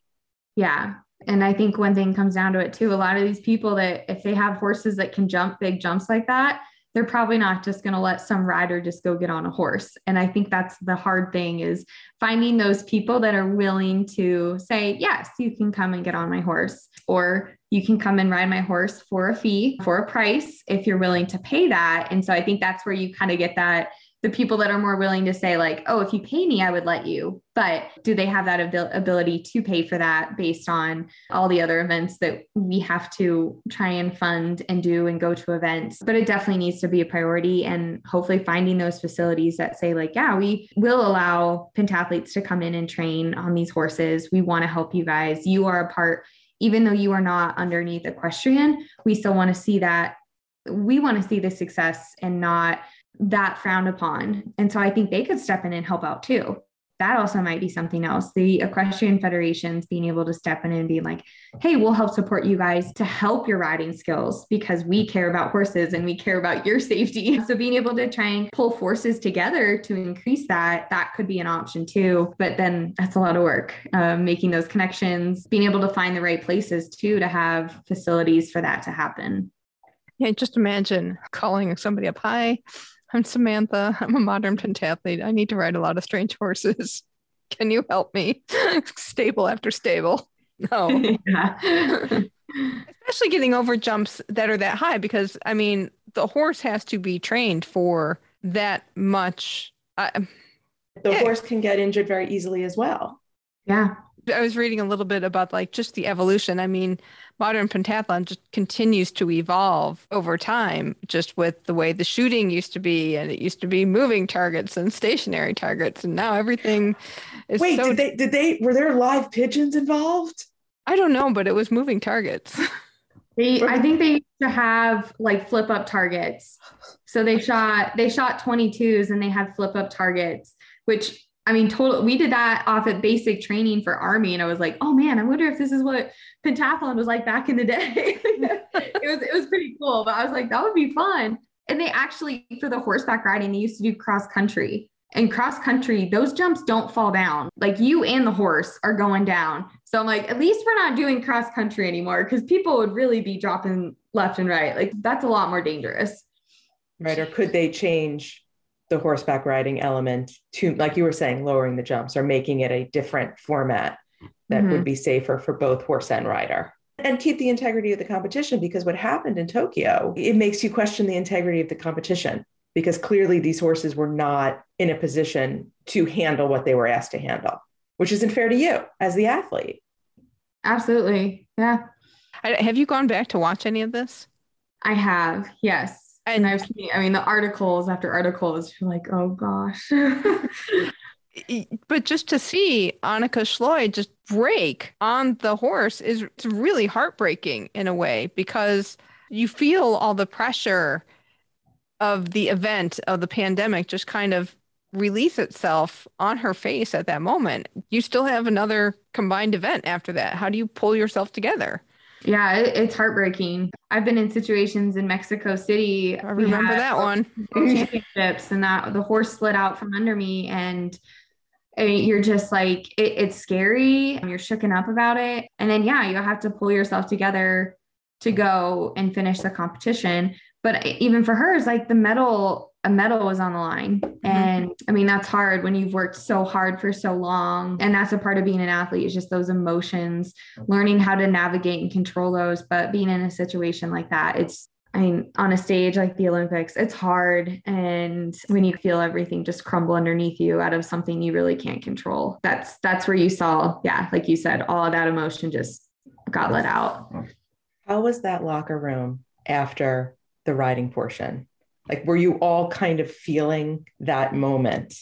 Yeah. And I think one thing comes down to it too. A lot of these people that if they have horses that can jump big jumps like that, they're probably not just going to let some rider just go get on a horse. And I think that's the hard thing is finding those people that are willing to say, yes, you can come and get on my horse, or you can come and ride my horse for a fee, for a price, if you're willing to pay that. And so I think that's where you kind of get that the people that are more willing to say like oh if you pay me i would let you. But do they have that abil- ability to pay for that based on all the other events that we have to try and fund and do and go to events? But it definitely needs to be a priority and hopefully finding those facilities that say like yeah we will allow pentathletes to come in and train on these horses. We want to help you guys. You are a part even though you are not underneath equestrian we still want to see that we want to see the success and not that frowned upon. And so I think they could step in and help out too. That also might be something else. The equestrian federations being able to step in and be like, hey, we'll help support you guys to help your riding skills because we care about horses and we care about your safety. So being able to try and pull forces together to increase that, that could be an option too. But then that's a lot of work, uh, making those connections, being able to find the right places too to have facilities for that to happen. Yeah, just imagine calling somebody up. Hi, I'm Samantha. I'm a modern pentathlete. I need to ride a lot of strange horses. Can you help me? stable after stable. No. Especially getting over jumps that are that high because, I mean, the horse has to be trained for that much. Uh, the yeah. horse can get injured very easily as well. Yeah. I was reading a little bit about like just the evolution. I mean, modern pentathlon just continues to evolve over time, just with the way the shooting used to be, and it used to be moving targets and stationary targets, and now everything is. Wait, so... did they? Did they? Were there live pigeons involved? I don't know, but it was moving targets. They, I think they used to have like flip up targets. So they shot they shot 22s and they had flip up targets, which I mean, total. We did that off at basic training for Army, and I was like, oh man, I wonder if this is what pentathlon was like back in the day. it was it was pretty cool, but I was like, that would be fun. And they actually, for the horseback riding, they used to do cross country. And cross country, those jumps don't fall down. Like you and the horse are going down. So I'm like, at least we're not doing cross country anymore because people would really be dropping left and right. Like that's a lot more dangerous. Right. Or could they change the horseback riding element to, like you were saying, lowering the jumps or making it a different format that mm-hmm. would be safer for both horse and rider and keep the integrity of the competition because what happened in Tokyo, it makes you question the integrity of the competition because clearly these horses were not in a position to handle what they were asked to handle, which isn't fair to you as the athlete. Absolutely. Yeah. Have you gone back to watch any of this? I have, yes. And I've seen, I mean, the articles after articles, you're like, oh gosh. but just to see Annika Schleu just break on the horse is it's really heartbreaking in a way because you feel all the pressure of the event of the pandemic just kind of release itself on her face at that moment. You still have another combined event after that. How do you pull yourself together? Yeah, it, it's heartbreaking. I've been in situations in Mexico City. I remember that one. championships and that the horse slid out from under me and I mean, you're just like it, it's scary and you're shooken up about it. And then yeah, you have to pull yourself together to go and finish the competition. But eh, even for her, it's like the medal a medal was on the line. Mm-hmm. And I mean, that's hard when you've worked so hard for so long. And that's a part of being an athlete is just those emotions, learning how to navigate and control those. But being in a situation like that, it's, I mean, on a stage like the Olympics, it's hard. And when you feel everything just crumble underneath you out of something you really can't control, that's, that's where you saw, yeah, like you said, all of that emotion just got let out. How was that locker room after the riding portion? Like, were you all kind of feeling that moment?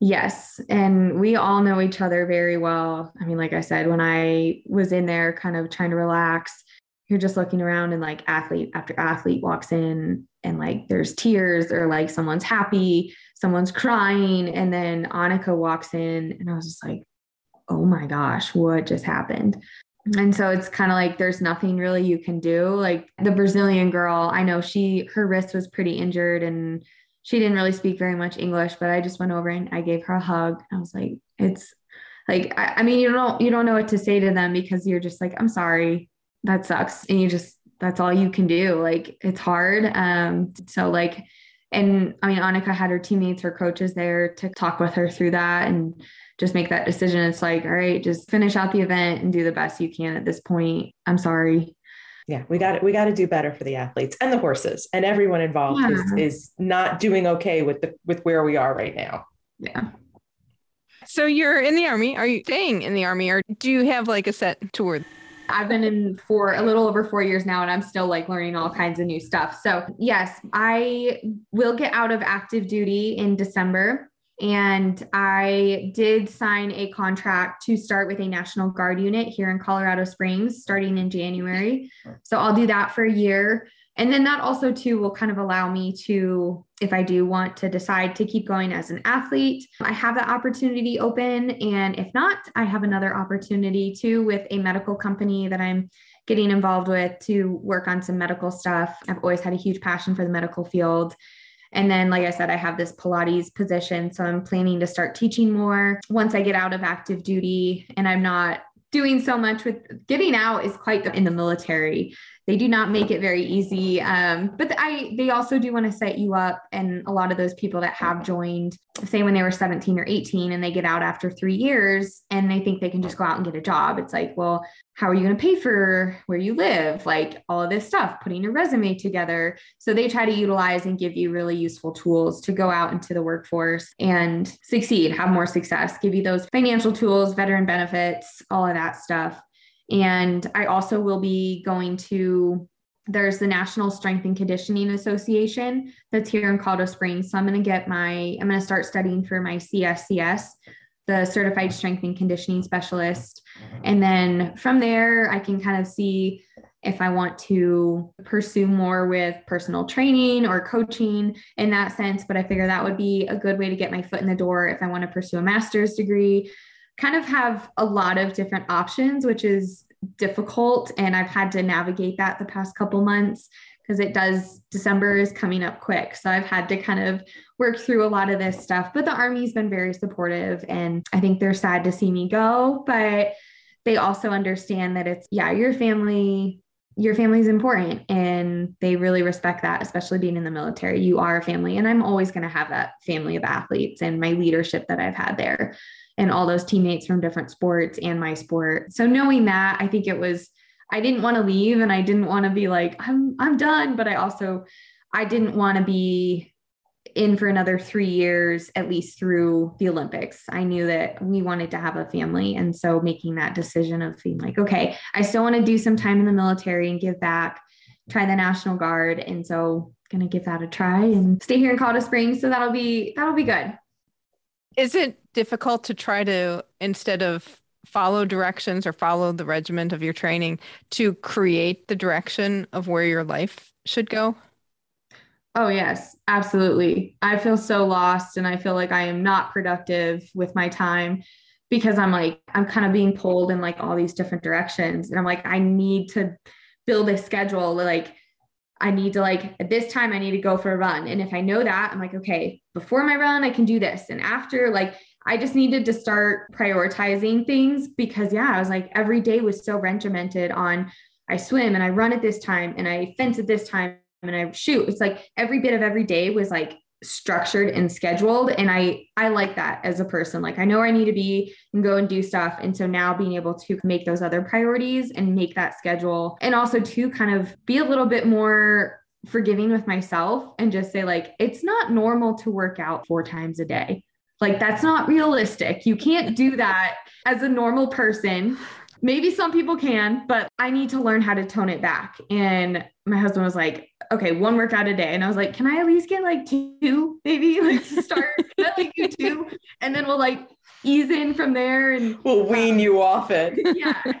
Yes. And we all know each other very well. I mean, like I said, when I was in there kind of trying to relax, you're just looking around and like athlete after athlete walks in and like there's tears or like someone's happy, someone's crying. And then Annika walks in and I was just like, oh my gosh, what just happened? And so it's kind of like there's nothing really you can do. Like the Brazilian girl, I know she, her wrist was pretty injured and she didn't really speak very much English, but I just went over and I gave her a hug. I was like, it's like, I, I mean, you don't, you don't know what to say to them because you're just like, I'm sorry, that sucks. And you just, that's all you can do. Like it's hard. Um, so like, and I mean, Annika had her teammates, her coaches there to talk with her through that and just make that decision. It's like, all right, just finish out the event and do the best you can at this point. I'm sorry yeah we got it. we got to do better for the athletes and the horses and everyone involved yeah. is, is not doing okay with the with where we are right now yeah so you're in the army are you staying in the army or do you have like a set tour I've been in for a little over four years now, and I'm still like learning all kinds of new stuff. So, yes, I will get out of active duty in December. And I did sign a contract to start with a National Guard unit here in Colorado Springs starting in January. So I'll do that for a year. And then that also too will kind of allow me to, if I do want to decide to keep going as an athlete, I have that opportunity open. And if not, I have another opportunity too with a medical company that I'm getting involved with to work on some medical stuff. I've always had a huge passion for the medical field. And then, like I said, I have this Pilates position. So I'm planning to start teaching more once I get out of active duty and I'm not doing so much with getting out is quite the, in the military they do not make it very easy um, but i they also do want to set you up and a lot of those people that have joined say when they were 17 or 18 and they get out after three years and they think they can just go out and get a job it's like well how are you going to pay for where you live? Like all of this stuff putting your resume together. So they try to utilize and give you really useful tools to go out into the workforce and succeed have more success give you those financial tools veteran benefits all of that stuff and i also will be going to there's the National Strength and Conditioning Association that's here in Colorado Springs. So I'm going to get my, I'm going to start studying for my CSCS, the Certified Strength and Conditioning Specialist. Mm-hmm. And then from there, I can kind of see if I want to pursue more with personal training or coaching in that sense. But I figure that would be a good way to get my foot in the door if I want to pursue a master's degree. Kind of have a lot of different options, which is difficult. And I've had to navigate that the past couple months because it does, December is coming up quick. So I've had to kind of work through a lot of this stuff. But the Army's been very supportive. And I think they're sad to see me go. But they also understand that it's, yeah, your family your family is important and they really respect that especially being in the military you are a family and i'm always going to have that family of athletes and my leadership that i've had there and all those teammates from different sports and my sport. So knowing that, I think it was I didn't want to leave and I didn't want to be like I'm I'm done, but I also I didn't want to be in for another 3 years at least through the Olympics. I knew that we wanted to have a family and so making that decision of being like okay, I still want to do some time in the military and give back, try the National Guard and so going to give that a try and stay here in Colorado Springs so that'll be that'll be good. Is it difficult to try to instead of follow directions or follow the regiment of your training to create the direction of where your life should go? Oh, yes, absolutely. I feel so lost and I feel like I am not productive with my time because I'm like, I'm kind of being pulled in like all these different directions. And I'm like, I need to build a schedule. Like, I need to like at this time I need to go for a run. And if I know that, I'm like, okay, before my run, I can do this. And after, like, I just needed to start prioritizing things because yeah, I was like every day was so regimented on I swim and I run at this time and I fence at this time and I shoot. It's like every bit of every day was like structured and scheduled and I I like that as a person. Like I know where I need to be and go and do stuff and so now being able to make those other priorities and make that schedule and also to kind of be a little bit more forgiving with myself and just say like it's not normal to work out four times a day like that's not realistic. You can't do that as a normal person. Maybe some people can, but I need to learn how to tone it back. And my husband was like, okay, one workout a day. And I was like, can I at least get like two, maybe like to start? can I like do two? And then we'll like ease in from there and we'll wean um, you off it. yeah.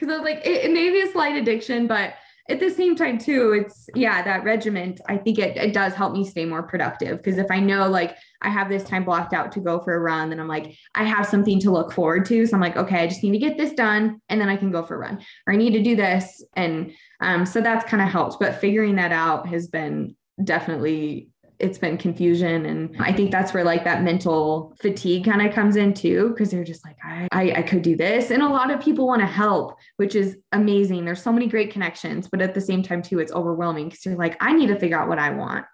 Cause I was like, it, it may be a slight addiction, but at the same time too it's yeah that regiment i think it, it does help me stay more productive. Because if i know like i have this time blocked out to go for a run then i'm like i have something to look forward to. So i'm like okay i just need to get this done and then i can go for a run or i need to do this. And um, so that's kind of helped. But figuring that out has been definitely it's been confusion. And i think that's where like that mental fatigue kind of comes in too because they're just like I, I, I could do this. And a lot of people want to help which is amazing. There's so many great connections but at the same time too it's overwhelming because you're like i need to figure out what i want.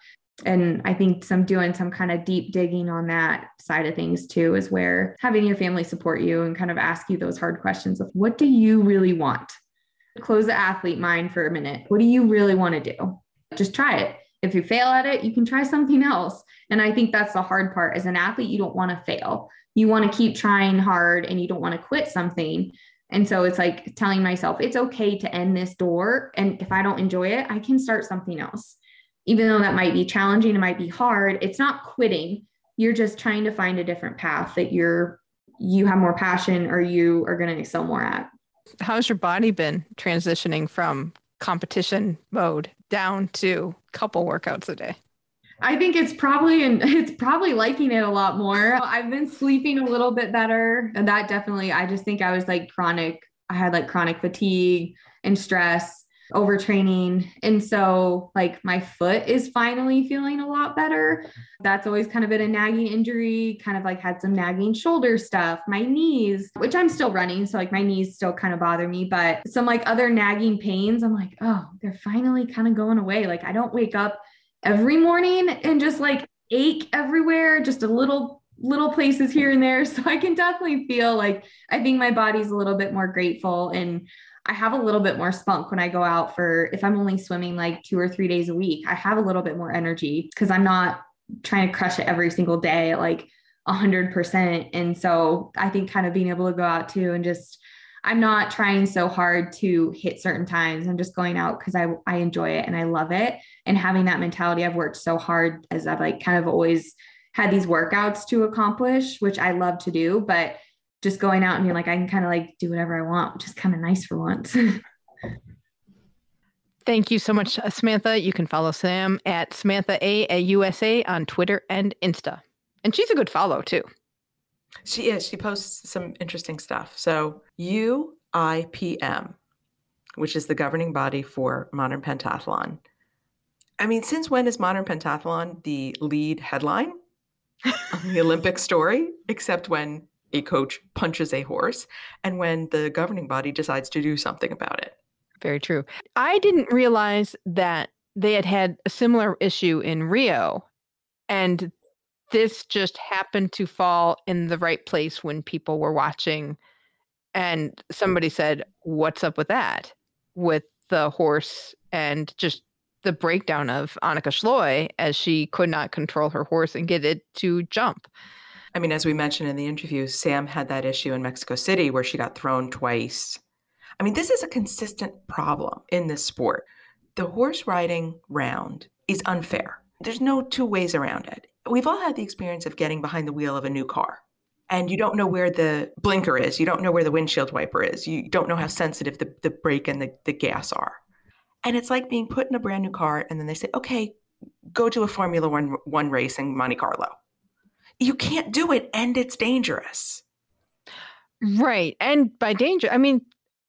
And i think some doing some kind of deep digging on that side of things too is where having your family support you and kind of ask you those hard questions of what do you really want? Close the athlete mind for a minute. What do you really want to do? Just try it if you fail at it, you can try something else. And I think that's the hard part. As an athlete, you don't want to fail. You want to keep trying hard and you don't want to quit something. And so it's like telling myself, it's okay to end this door. And if I don't enjoy it, I can start something else. Even though that might be challenging, it might be hard, it's not quitting. You're just trying to find a different path that you're you have more passion or you are going to excel more at. How's your body been transitioning from competition mode down to couple workouts a day? I think it's probably and it's probably liking it a lot more. I've been sleeping a little bit better. And that definitely I just think I was like chronic I had like chronic fatigue and stress overtraining. And so, like, my foot is finally feeling a lot better. That's always kind of been a nagging injury, kind of like had some nagging shoulder stuff, my knees, which I'm still running. So, like, my knees still kind of bother me, but some like other nagging pains, I'm like, oh, they're finally kind of going away. Like, I don't wake up every morning and just like ache everywhere, just a little little places here and there. So I can definitely feel like I think my body's a little bit more grateful and I have a little bit more spunk when I go out for if I'm only swimming like two or three days a week. I have a little bit more energy because I'm not trying to crush it every single day at like a hundred percent. And so I think kind of being able to go out too and just I'm not trying so hard to hit certain times. I'm just going out because I I enjoy it and I love it. And having that mentality, I've worked so hard as I've like kind of always had these workouts to accomplish, which I love to do, but just going out and being like, I can kind of like do whatever I want, which is kind of nice for once. Thank you so much, uh, Samantha. You can follow Sam at Samantha A at USA on Twitter and Insta. And she's a good follow too. She is. She posts some interesting stuff. So UIPM, which is the governing body for modern pentathlon. I mean, since when is modern pentathlon the lead headline on the Olympic story? Except when a coach punches a horse and when the governing body decides to do something about it. Very true. I didn't realize that they had had a similar issue in Rio and this just happened to fall in the right place when people were watching and somebody said what's up with that with the horse and just the breakdown of Annika Schleu as she could not control her horse and get it to jump. I mean, as we mentioned in the interview, Sam had that issue in Mexico City where she got thrown twice. I mean, this is a consistent problem in this sport. The horse riding round is unfair. There's no two ways around it. We've all had the experience of getting behind the wheel of a new car and you don't know where the blinker is. You don't know where the windshield wiper is. You don't know how sensitive the, the brake and the, the gas are. And it's like being put in a brand new car and then they say, okay, go to a Formula One, one race in Monte Carlo you can't do it and it's dangerous. Right. And by danger, I mean,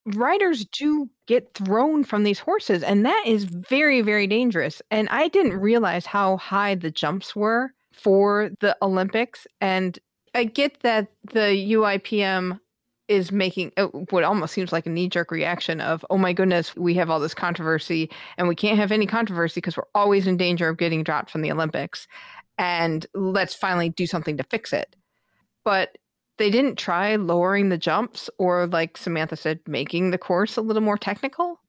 riders do get thrown from these horses, and that is very, very dangerous. And I didn't realize how high the jumps were for the Olympics. And I get that the UIPM is making uh, what almost seems like a knee jerk reaction of, oh my goodness, we have all this controversy and we can't have any controversy because we're always in danger of getting dropped from the Olympics and let's finally do something to fix it. But they didn't try lowering the jumps or, like Samantha said, making the course a little more technical.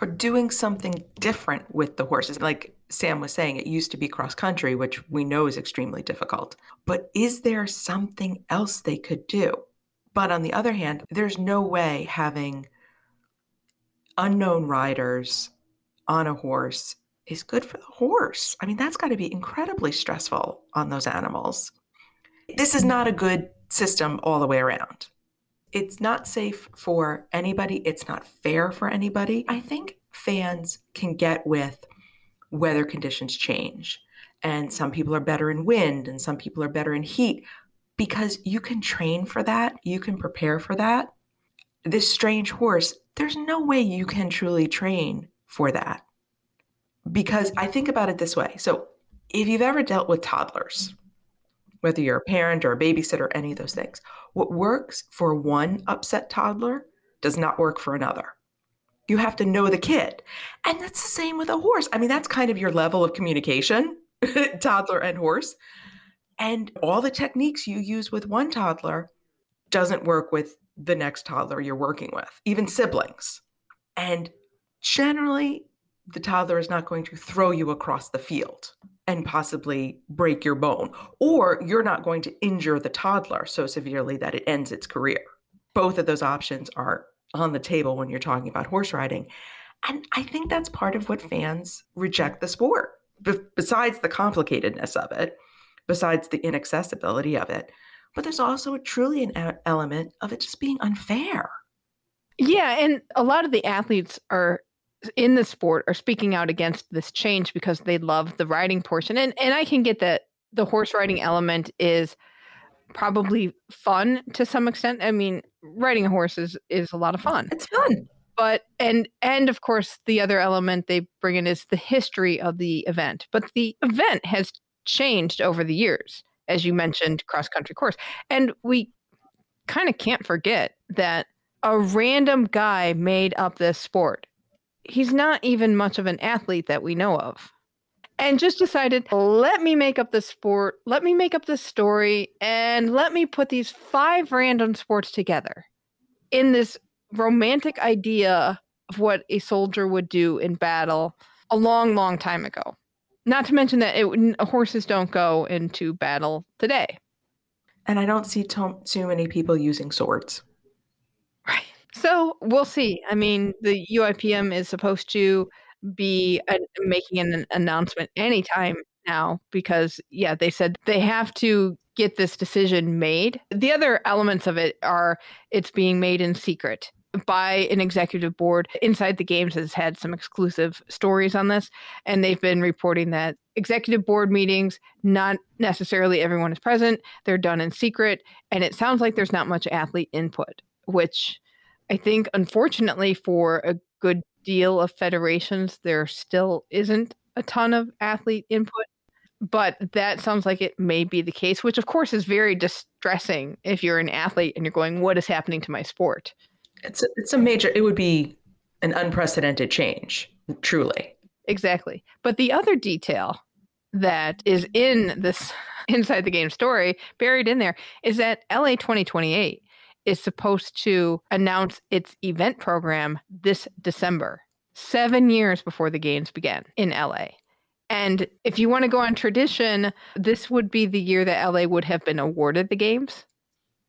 Or doing something different with the horses. Like Sam was saying, it used to be cross country, which we know is extremely difficult. But is there something else they could do? But on the other hand, there's no way having unknown riders on a horse is good for the horse. I mean, that's got to be incredibly stressful on those animals. This is not a good system all the way around. It's not safe for anybody, it's not fair for anybody. I think fans can get with weather conditions change. And some people are better in wind and some people are better in heat because you can train for that, you can prepare for that. This strange horse, there's no way you can truly train for that. Because I think about it this way. So, if you've ever dealt with toddlers, whether you're a parent or a babysitter, any of those things, what works for one upset toddler does not work for another. You have to know the kid. And that's the same with a horse. I mean, that's kind of your level of communication, toddler and horse. And all the techniques you use with one toddler doesn't work with the next toddler you're working with, even siblings. And generally, the toddler is not going to throw you across the field and possibly break your bone, or you're not going to injure the toddler so severely that it ends its career. Both of those options are on the table when you're talking about horse riding. And I think that's part of what fans reject the sport. Be- besides the complicatedness of it, besides the inaccessibility of it, but there's also a truly an element of it just being unfair. Yeah, and a lot of the athletes are in the sport are speaking out against this change because they love the riding portion. And and I can get that the horse riding element is probably fun to some extent. I mean, riding a horse is, is a lot of fun. It's fun. But and and of course the other element they bring in is the history of the event. But the event has changed over the years, as you mentioned, cross country course. And we kind of can't forget that a random guy made up this sport he's not even much of an athlete that we know of. And just decided, let me make up the sport, let me make up this story, and let me put these five random sports together in this romantic idea of what a soldier would do in battle a long, long time ago. Not to mention that it, horses don't go into battle today. And I don't see too, too many people using swords. So we'll see. I mean, the UIPM is supposed to be a, making an announcement anytime now because, yeah, they said they have to get this decision made. The other elements of it are it's being made in secret by an executive board. Inside the Games has had some exclusive stories on this, and they've been reporting that executive board meetings, not necessarily everyone is present, they're done in secret, and it sounds like there's not much athlete input, which I think, unfortunately, for a good deal of federations, there still isn't a ton of athlete input. But that sounds like it may be the case, which of course is very distressing if you're an athlete and you're going, "What is happening to my sport?" It's a, it's a major. It would be an unprecedented change, truly. Exactly. But the other detail that is in this inside the game story, buried in there, is that LA 2028 is supposed to announce its event program this December, seven years before the games began in LA. And if you want to go on tradition, this would be the year that LA would have been awarded the games.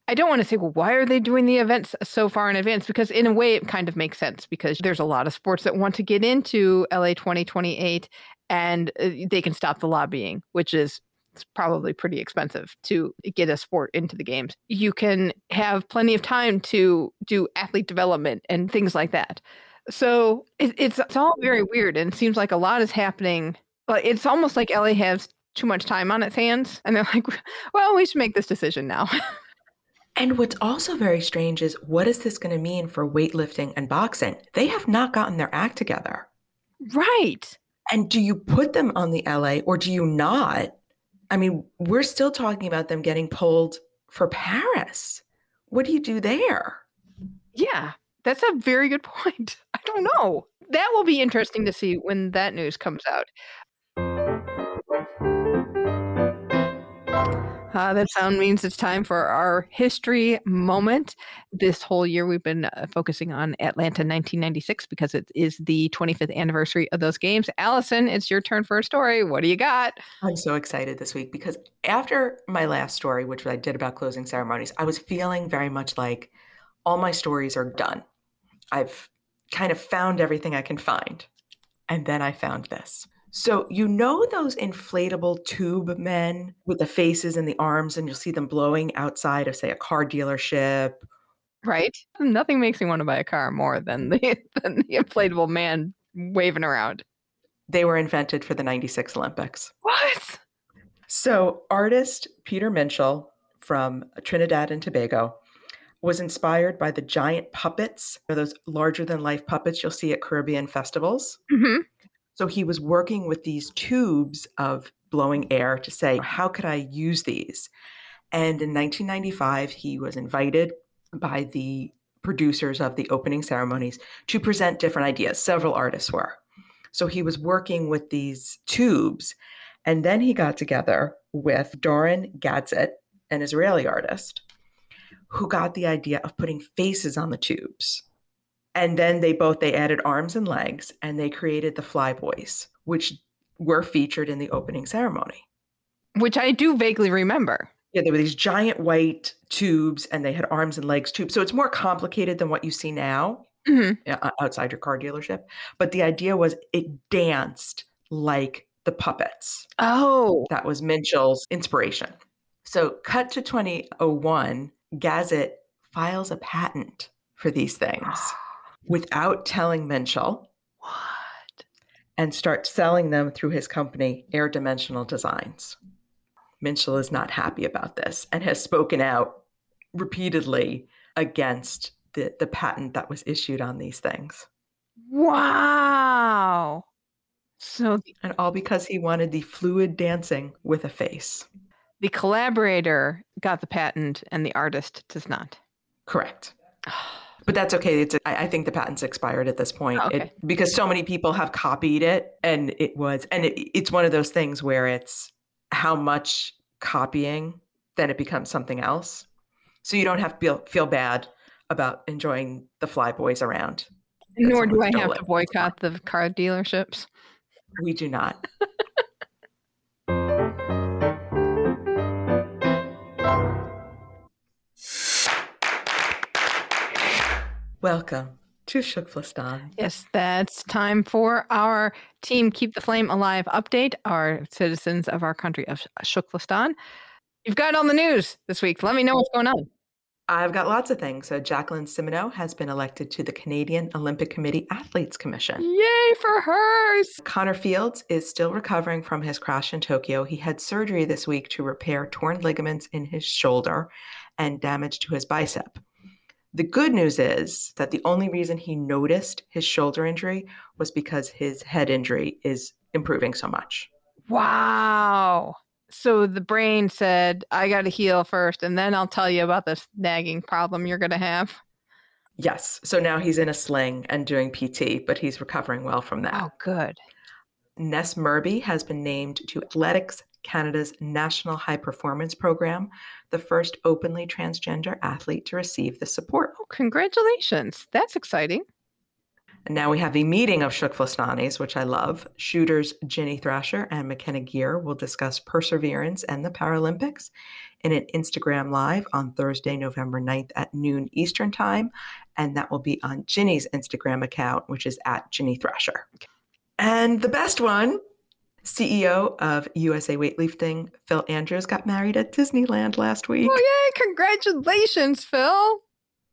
I don't want to say, well, why are they doing the events so far in advance? Because in a way, it kind of makes sense because there's a lot of sports that want to get into LA 2028 and uh, they can stop the lobbying, which is it's probably pretty expensive to get a sport into the games. You can have plenty of time to do athlete development and things like that. So it, it's it's all very weird, and it seems like a lot is happening. But it's almost like LA has too much time on its hands, and they're like, "Well, we should make this decision now." and what's also very strange is what is this going to mean for weightlifting and boxing? They have not gotten their act together. Right. And do you put them on the LA or do you not? I mean, we're still talking about them getting pulled for Paris. What do you do there? Yeah, that's a very good point. I don't know. That will be interesting to see when that news comes out. Uh, that sound means it's time for our history moment. This whole year, we've been uh, focusing on Atlanta 1996 because it is the 25th anniversary of those games. Allison, it's your turn for a story. What do you got? I'm so excited this week because after my last story, which I did about closing ceremonies, I was feeling very much like all my stories are done. I've kind of found everything I can find. And then I found this. So, you know those inflatable tube men with the faces and the arms, and you'll see them blowing outside of, say, a car dealership? Right. Nothing makes me want to buy a car more than the, than the inflatable man waving around. They were invented for the 96 Olympics. What? So, artist Peter Minshall from Trinidad and Tobago was inspired by the giant puppets, those larger than life puppets you'll see at Caribbean festivals. Mm-hmm. So he was working with these tubes of blowing air to say, how could I use these? And in 1995, he was invited by the producers of the opening ceremonies to present different ideas. Several artists were. So he was working with these tubes. And then he got together with Doron Gazit, an Israeli artist, who got the idea of putting faces on the tubes and then they both they added arms and legs and they created the flyboys which were featured in the opening ceremony. Which i do vaguely remember. Yeah there were these giant white tubes and they had arms and legs tubes so it's more complicated than what you see now mm-hmm. outside your car dealership. But the idea was it danced like the puppets. Oh. That was minshall's inspiration. So cut to 2001 Gazit files a patent for these things without telling Minshall. What? And start selling them through his company, Air Dimensional Designs. Minshall is not happy about this and has spoken out repeatedly against the, the patent that was issued on these things. Wow. So, and all because he wanted the fluid dancing with a face. The collaborator got the patent and the artist does not. Correct. but that's okay. It's I think the patent's expired at this point oh, okay. it, because so many people have copied it, and it was and it, it's one of those things where it's how much copying, then it becomes something else. So you don't have to feel feel bad about enjoying the flyboys around. Nor do I have to boycott the car dealerships. We do not. Welcome to Shuktlistan. Yes, that's time for our team Keep the Flame Alive update, our citizens of our country of Shuktlistan. You've got on the news this week. Let me know what's going on. I've got lots of things. So Jacqueline Simoneau has been elected to the Canadian Olympic Committee Athletes Commission. Yay for hers! Connor Fields is still recovering from his crash in Tokyo. He had surgery this week to repair torn ligaments in his shoulder and damage to his bicep. The good news is that the only reason he noticed his shoulder injury was because his head injury is improving so much. Wow. So the brain said, I got to heal first, and then I'll tell you about this nagging problem you're going to have. Yes. So now he's in a sling and doing PT, but he's recovering well from that. Oh, good. Ness Murby has been named to Athletics Canada's National High Performance Program, the first openly transgender athlete to receive the support. Oh, congratulations. That's exciting. And now we have a meeting of Shuktlistanis, which I love. Shooters Ginny Thrasher and McKenna Geer will discuss perseverance and the Paralympics in an Instagram Live on Thursday, November 9th at noon Eastern Time. And that will be on Ginny's Instagram account, which is at Ginny Thrasher. And the best one CEO of USA Weightlifting, Phil Andrews, got married at Disneyland last week. Oh, yay! Congratulations, Phil.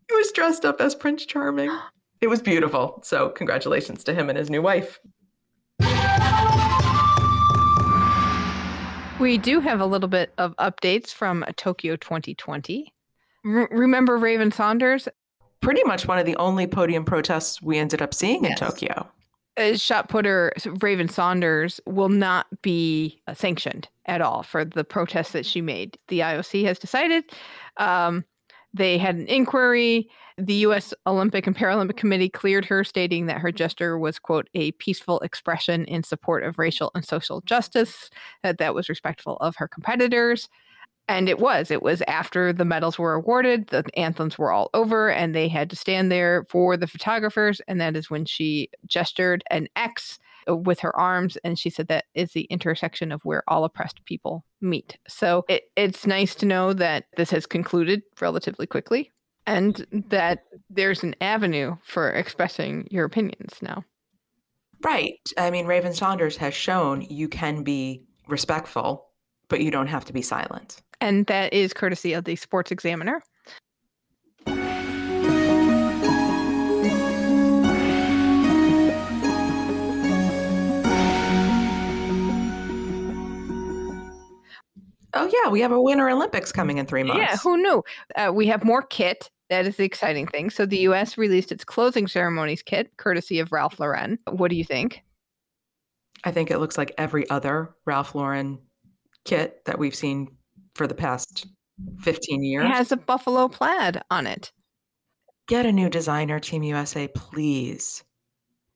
He was dressed up as Prince Charming. It was beautiful. So, congratulations to him and his new wife. We do have a little bit of updates from Tokyo 2020. R- remember Raven Saunders? Pretty much one of the only podium protests we ended up seeing yes. in Tokyo shot putter Raven Saunders will not be uh, sanctioned at all for the protests that she made. The IOC has decided. Um, they had an inquiry. The U.S. Olympic and Paralympic Committee cleared her, stating that her gesture was, quote, a peaceful expression in support of racial and social justice, that that was respectful of her competitors. And it was. It was after the medals were awarded, the anthems were all over, and they had to stand there for the photographers. And that is when she gestured an X uh, with her arms. And she said that is the intersection of where all oppressed people meet. So it, it's nice to know that this has concluded relatively quickly and that there's an avenue for expressing your opinions now. Right. I mean, Raven Saunders has shown you can be respectful, but you don't have to be silent. And that is courtesy of the Sports Examiner. Oh, yeah. We have a Winter Olympics coming in three months. Yeah, who knew? Uh, we have more kit. That is the exciting thing. So the U.S. released its closing ceremonies kit, courtesy of Ralph Lauren. What do you think? I think it looks like every other Ralph Lauren kit that we've seen for the past 15 years. It has a buffalo plaid on it. Get a new designer, Team USA, please.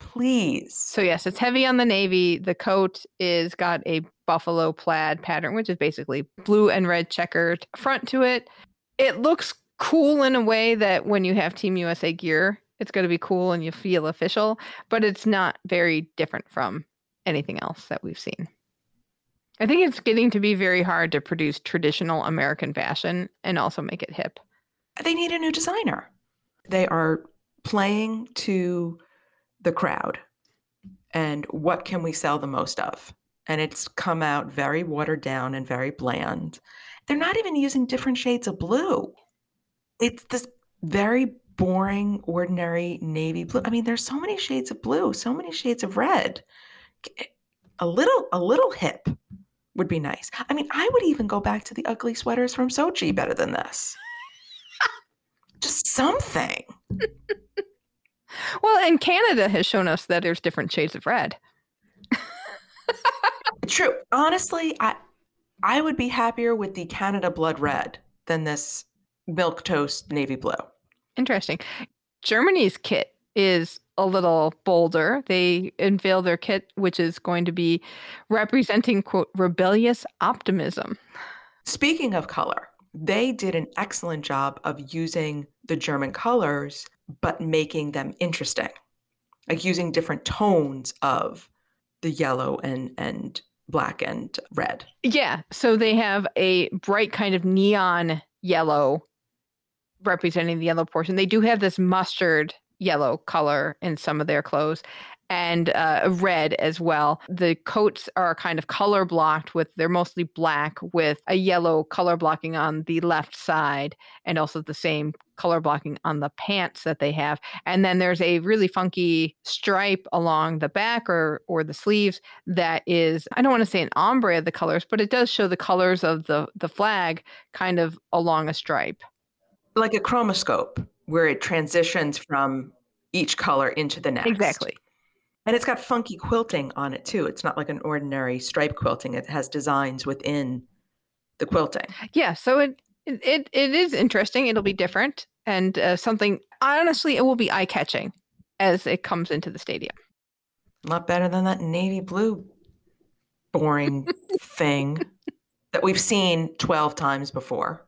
Please. So yes, it's heavy on the navy. The coat is got a buffalo plaid pattern, which is basically blue and red checkered front to it. It looks cool in a way that when you have Team USA gear, it's going to be cool and you feel official, but it's not very different from anything else that we've seen. I think it's getting to be very hard to produce traditional American fashion and also make it hip. They need a new designer. They are playing to the crowd and what can we sell the most of? And it's come out very watered down and very bland. They're not even using different shades of blue. It's this very boring, ordinary navy blue. I mean, there's so many shades of blue, so many shades of red. A little, a little hip would be nice. I mean, I would even go back to the ugly sweaters from Sochi better than this. Just something. well, and Canada has shown us that there's different shades of red. True. Honestly, I I would be happier with the Canada blood red than this milk toast navy blue. Interesting. Germany's kit is a little bolder. They unveil their kit, which is going to be representing, quote, rebellious optimism. Speaking of color, they did an excellent job of using the German colors, but making them interesting, like using different tones of the yellow and, and black and red. Yeah. So they have a bright kind of neon yellow representing the yellow portion. They do have this mustard yellow color in some of their clothes and uh, red as well. The coats are kind of color blocked with they're mostly black with a yellow color blocking on the left side and also the same color blocking on the pants that they have. And then there's a really funky stripe along the back or or the sleeves that is I don't want to say an ombre of the colors, but it does show the colors of the the flag kind of along a stripe. Like a chromoscope where it transitions from each color into the next. Exactly. And it's got funky quilting on it too. It's not like an ordinary stripe quilting. It has designs within the quilting. Yeah, so it it it is interesting. It'll be different and uh, something. Honestly, it will be eye catching as it comes into the stadium. A lot better than that navy blue boring thing that we've seen twelve times before.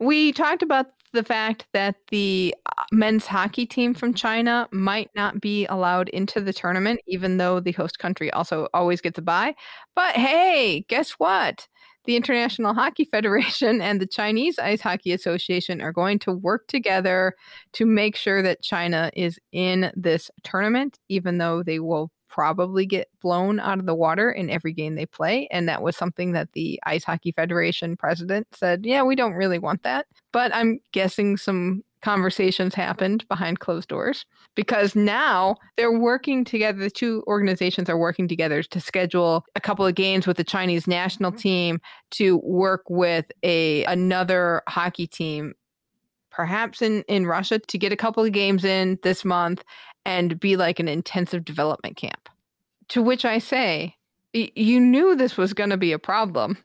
We talked about the fact that the uh, men's hockey team from China might not be allowed into the tournament, even though the host country also always gets a bye. But hey, guess what? The International Hockey Federation and the Chinese Ice Hockey Association are going to work together to make sure that China is in this tournament, even though they will probably get blown out of the water in every game they play. And that was something that the Ice Hockey Federation president said, yeah, we don't really want that. But I'm guessing some conversations happened behind closed doors because now they're working together. The two organizations are working together to schedule a couple of games with the Chinese national mm-hmm. team to work with a another hockey team perhaps in in Russia to get a couple of games in this month and be like an intensive development camp. To which I say, you knew this was going to be a problem.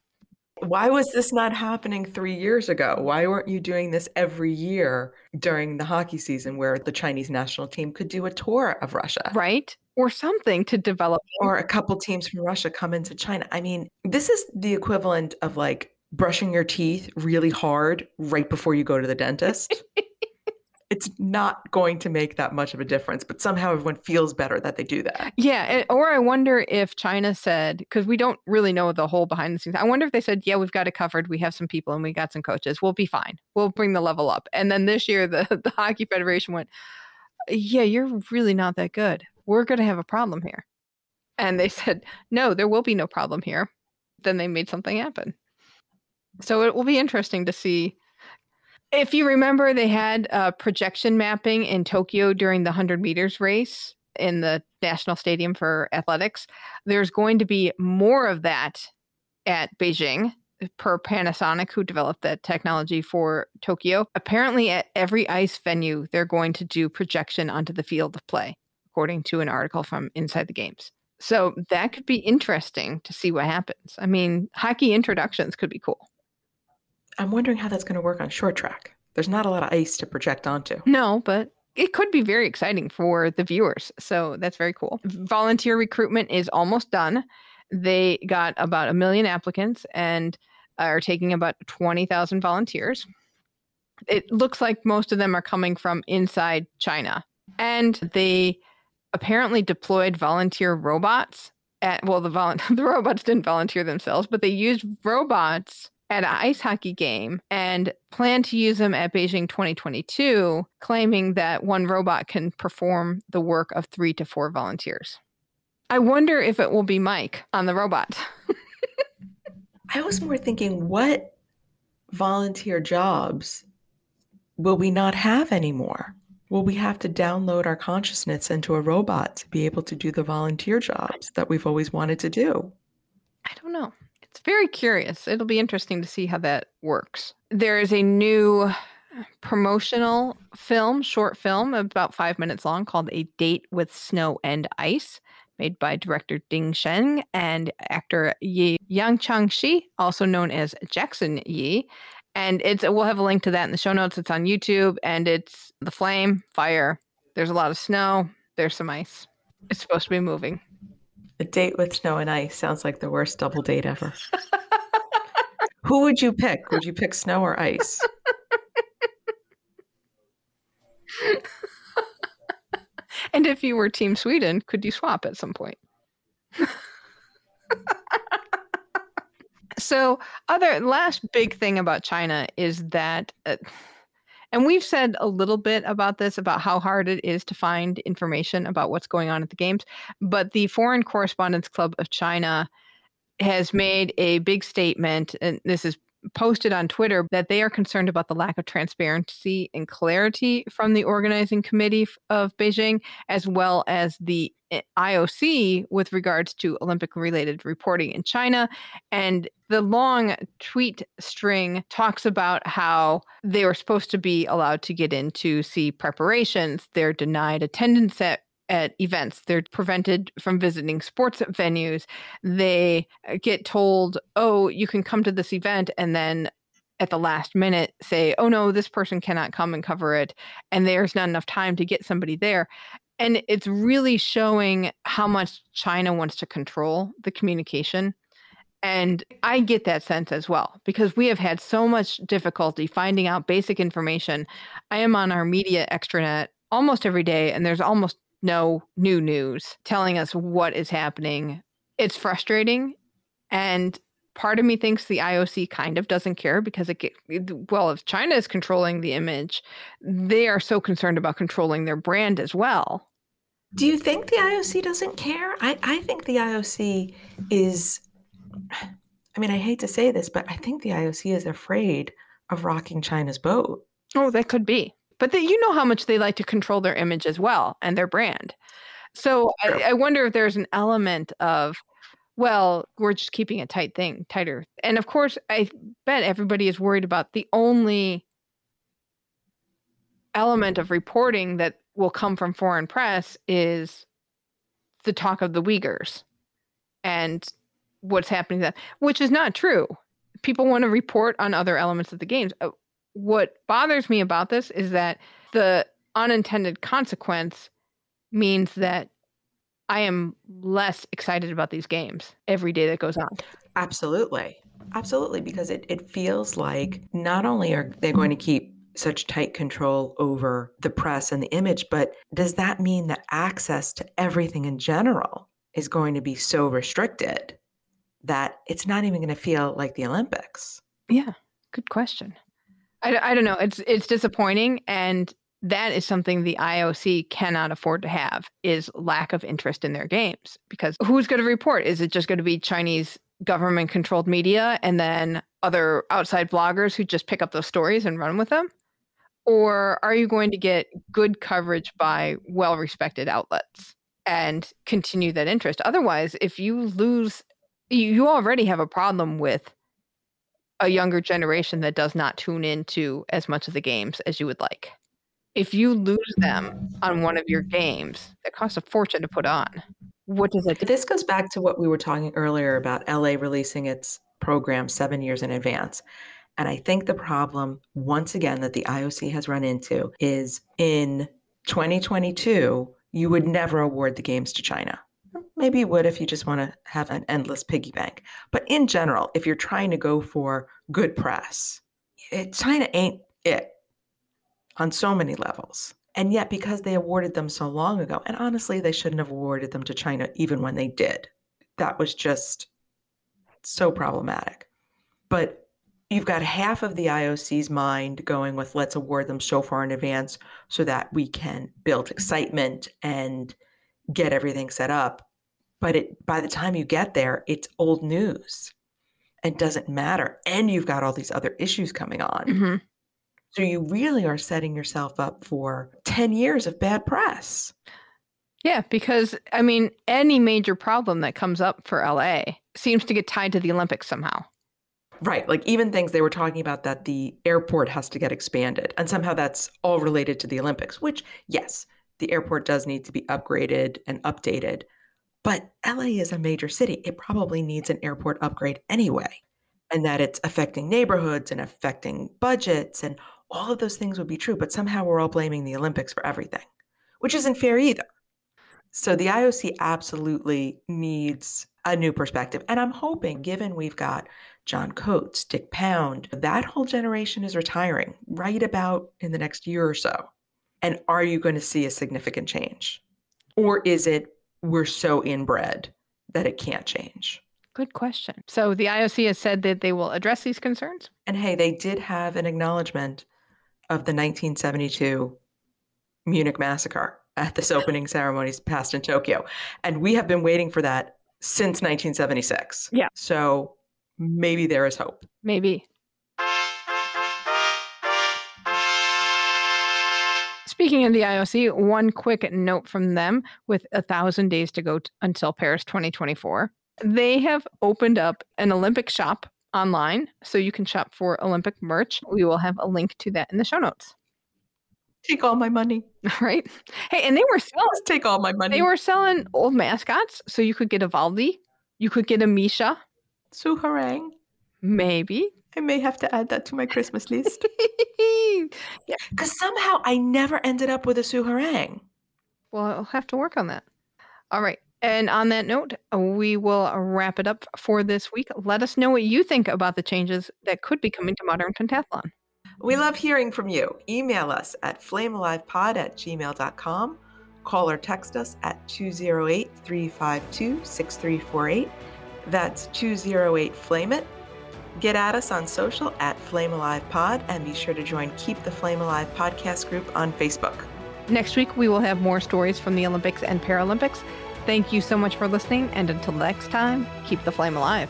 Why was this not happening three years ago? Why weren't you doing this every year during the hockey season where the Chinese national team could do a tour of Russia? Right. Or something to develop. Or a couple teams from Russia come into China. I mean, this is the equivalent of like brushing your teeth really hard right before you go to the dentist. it's not going to make that much of a difference, but somehow everyone feels better that they do that. Yeah, eh, or I wonder if China said because we don't really know the whole behind the scenes. I wonder if they said, "Yeah, we've got it covered. We have some people and we got some coaches. We'll be fine. We'll bring the level up." And then this year, the the hockey federation went, "Yeah, you're really not that good. We're going to have a problem here." And they said, "No, there will be no problem here." Then they made something happen. So it will be interesting to see if you remember, they had projection mapping in Tokyo during the 100 meters race in the National Stadium for Athletics. There's going to be more of that at Beijing per Panasonic, who developed that technology for Tokyo. Apparently, at every ice venue, they're going to do projection onto the field of play, according to an article from Inside the Games. So that could be interesting to see what happens. I mean, hockey introductions could be cool. I'm wondering how that's going to work on short track. There's not a lot of ice to project onto. No, but it could be very exciting for the viewers. So that's very cool. Volunteer recruitment is almost done. They got about a million applicants and are taking about 20,000 volunteers. It looks like most of them are coming from inside China. And they apparently deployed volunteer robots at well the vol- the robots didn't volunteer themselves, but they used robots at an ice hockey game and plan to use them at Beijing 2022, claiming that one robot can perform the work of three to four volunteers. I wonder if it will be Mike on the robot. I was more thinking, what volunteer jobs will we not have anymore? Will we have to download our consciousness into a robot to be able to do the volunteer jobs that we've always wanted to do? I don't know. Very curious. It'll be interesting to see how that works. There is a new promotional film, short film, about five minutes long, called A Date with Snow and Ice, made by director Ding Sheng and actor Yi Yangqianxi, also known as Jackson Yee. And it's we'll have a link to that in the show notes. It's on YouTube and it's the flame, fire. There's a lot of snow. There's some ice. It's supposed to be moving. A date with snow and ice sounds like the worst double date ever. Who would you pick? Would you pick snow or ice? And if you were Team Sweden, could you swap at some point? so, other last big thing about China is that, uh, and we've said a little bit about this about how hard it is to find information about what's going on at the games, but the Foreign Correspondents Club of China has made a big statement, and this is posted on Twitter that they are concerned about the lack of transparency and clarity from the organizing committee of Beijing, as well as the eh, IOC with regards to Olympic related reporting in China. And the long tweet string talks about how they were supposed to be allowed to get in to see preparations. They're denied attendance at at events. They're prevented from visiting sports venues. They uh, get told, oh, you can come to this event, and then at the last minute say, oh no, this person cannot come and cover it. And there's not enough time to get somebody there. And it's really showing how much China wants to control the communication. And I get that sense as well because we have had so much difficulty finding out basic information. I am on our media extranet almost every day, and there's almost no new news telling us what is happening. It's frustrating. And part of me thinks the IOC kind of doesn't care because it get, well, if China is controlling the image, they are so concerned about controlling their brand as well. Do you think the IOC doesn't care? I, I think the IOC is, I mean, I hate to say this, but I think the IOC is afraid of rocking China's boat. Oh, that could be. But the, you know how much they like to control their image as well and their brand. So I, I wonder if there's an element of, well, we're just keeping a tight thing, tighter. And of course, I bet everybody is worried about the only element of reporting that will come from foreign press is the talk of the Uyghurs and what's happening to them, which is not true. People want to report on other elements of the games. Oh, What bothers me about this is that the unintended consequence means that I am less excited about these games every day that goes on. Absolutely. absolutely, because it, it feels like not only are they going to keep such tight control over the press and the image, but does that mean that access to everything in general is going to be so restricted that it's not even going to feel like the Olympics? Yeah, good question. I, I don't know. It's it's disappointing, and that is something the IOC cannot afford to have is lack of interest in their games because who's going to report? Is it just going to be Chinese government controlled media and then other outside bloggers who just pick up those stories and run with them? Or are you going to get good coverage by well respected outlets and continue that interest? Otherwise, if you lose, you already have a problem with a younger generation that does not tune into as much of the games as you would like. If you lose them on one of your games that costs a fortune to put on, what does that do? This goes back to what we were talking earlier about LA releasing its program seven years in advance. And I think the problem, once again, that the IOC has run into is in 2022, you would never award the games to China. Maybe you would if you just want to have an endless piggy bank. But in general, if you're trying to go for good press, it, China ain't it on so many levels. And yet, because they awarded them so long ago, and honestly, they shouldn't have awarded them to China even when they did. That was just so problematic. But you've got half of the IOC's mind going with let's award them so far in advance so that we can build excitement and get everything set up. But it, by the time you get there, it's old news and doesn't matter. And you've got all these other issues coming on. Mm-hmm. So you really are setting yourself up for 10 years of bad press. Yeah, because I mean, any major problem that comes up for LA seems to get tied to the Olympics somehow. Right. Like even things they were talking about that the airport has to get expanded. And somehow that's all related to the Olympics, which, yes, the airport does need to be upgraded and updated. But LA is a major city. It probably needs an airport upgrade anyway. And that it's affecting neighborhoods and affecting budgets and all of those things would be true. But somehow we're all blaming the Olympics for everything, which isn't fair either. So the IOC absolutely needs a new perspective. And I'm hoping, given we've got John Coates, Dick Pound, that whole generation is retiring right about in the next year or so. And are you going to see a significant change? Or is it we're so inbred that it can't change? Good question. So the IOC has said that they will address these concerns. And hey, they did have an acknowledgement of the 1972 Munich massacre at this opening ceremonies passed in Tokyo. And we have been waiting for that since 1976. Yeah. So maybe there is hope. Maybe. Speaking of the IOC, one quick note from them with a thousand days to go t- until Paris 2024. They have opened up an Olympic shop online so you can shop for Olympic merch. We will have a link to that in the show notes. Take all my money. All right. Hey, and they were selling Just take all my money. they were selling old mascots, so you could get a Valdi, you could get a Misha, Soohorang. maybe. I may have to add that to my Christmas list. yeah, Because somehow I never ended up with a Soohorang. Well, I'll have to work on that. All right. And on that note, we will wrap it up for this week. Let us know what you think about the changes that could be coming to modern pentathlon. We love hearing from you. Email us at flamealivepod at gmail.com. Call or text us at 208 352 6348. That's 208 Flame It. Get at us on social at Flame Alive Pod and be sure to join Keep the Flame Alive podcast group on Facebook. Next week, we will have more stories from the Olympics and Paralympics. Thank you so much for listening, and until next time, keep the flame alive.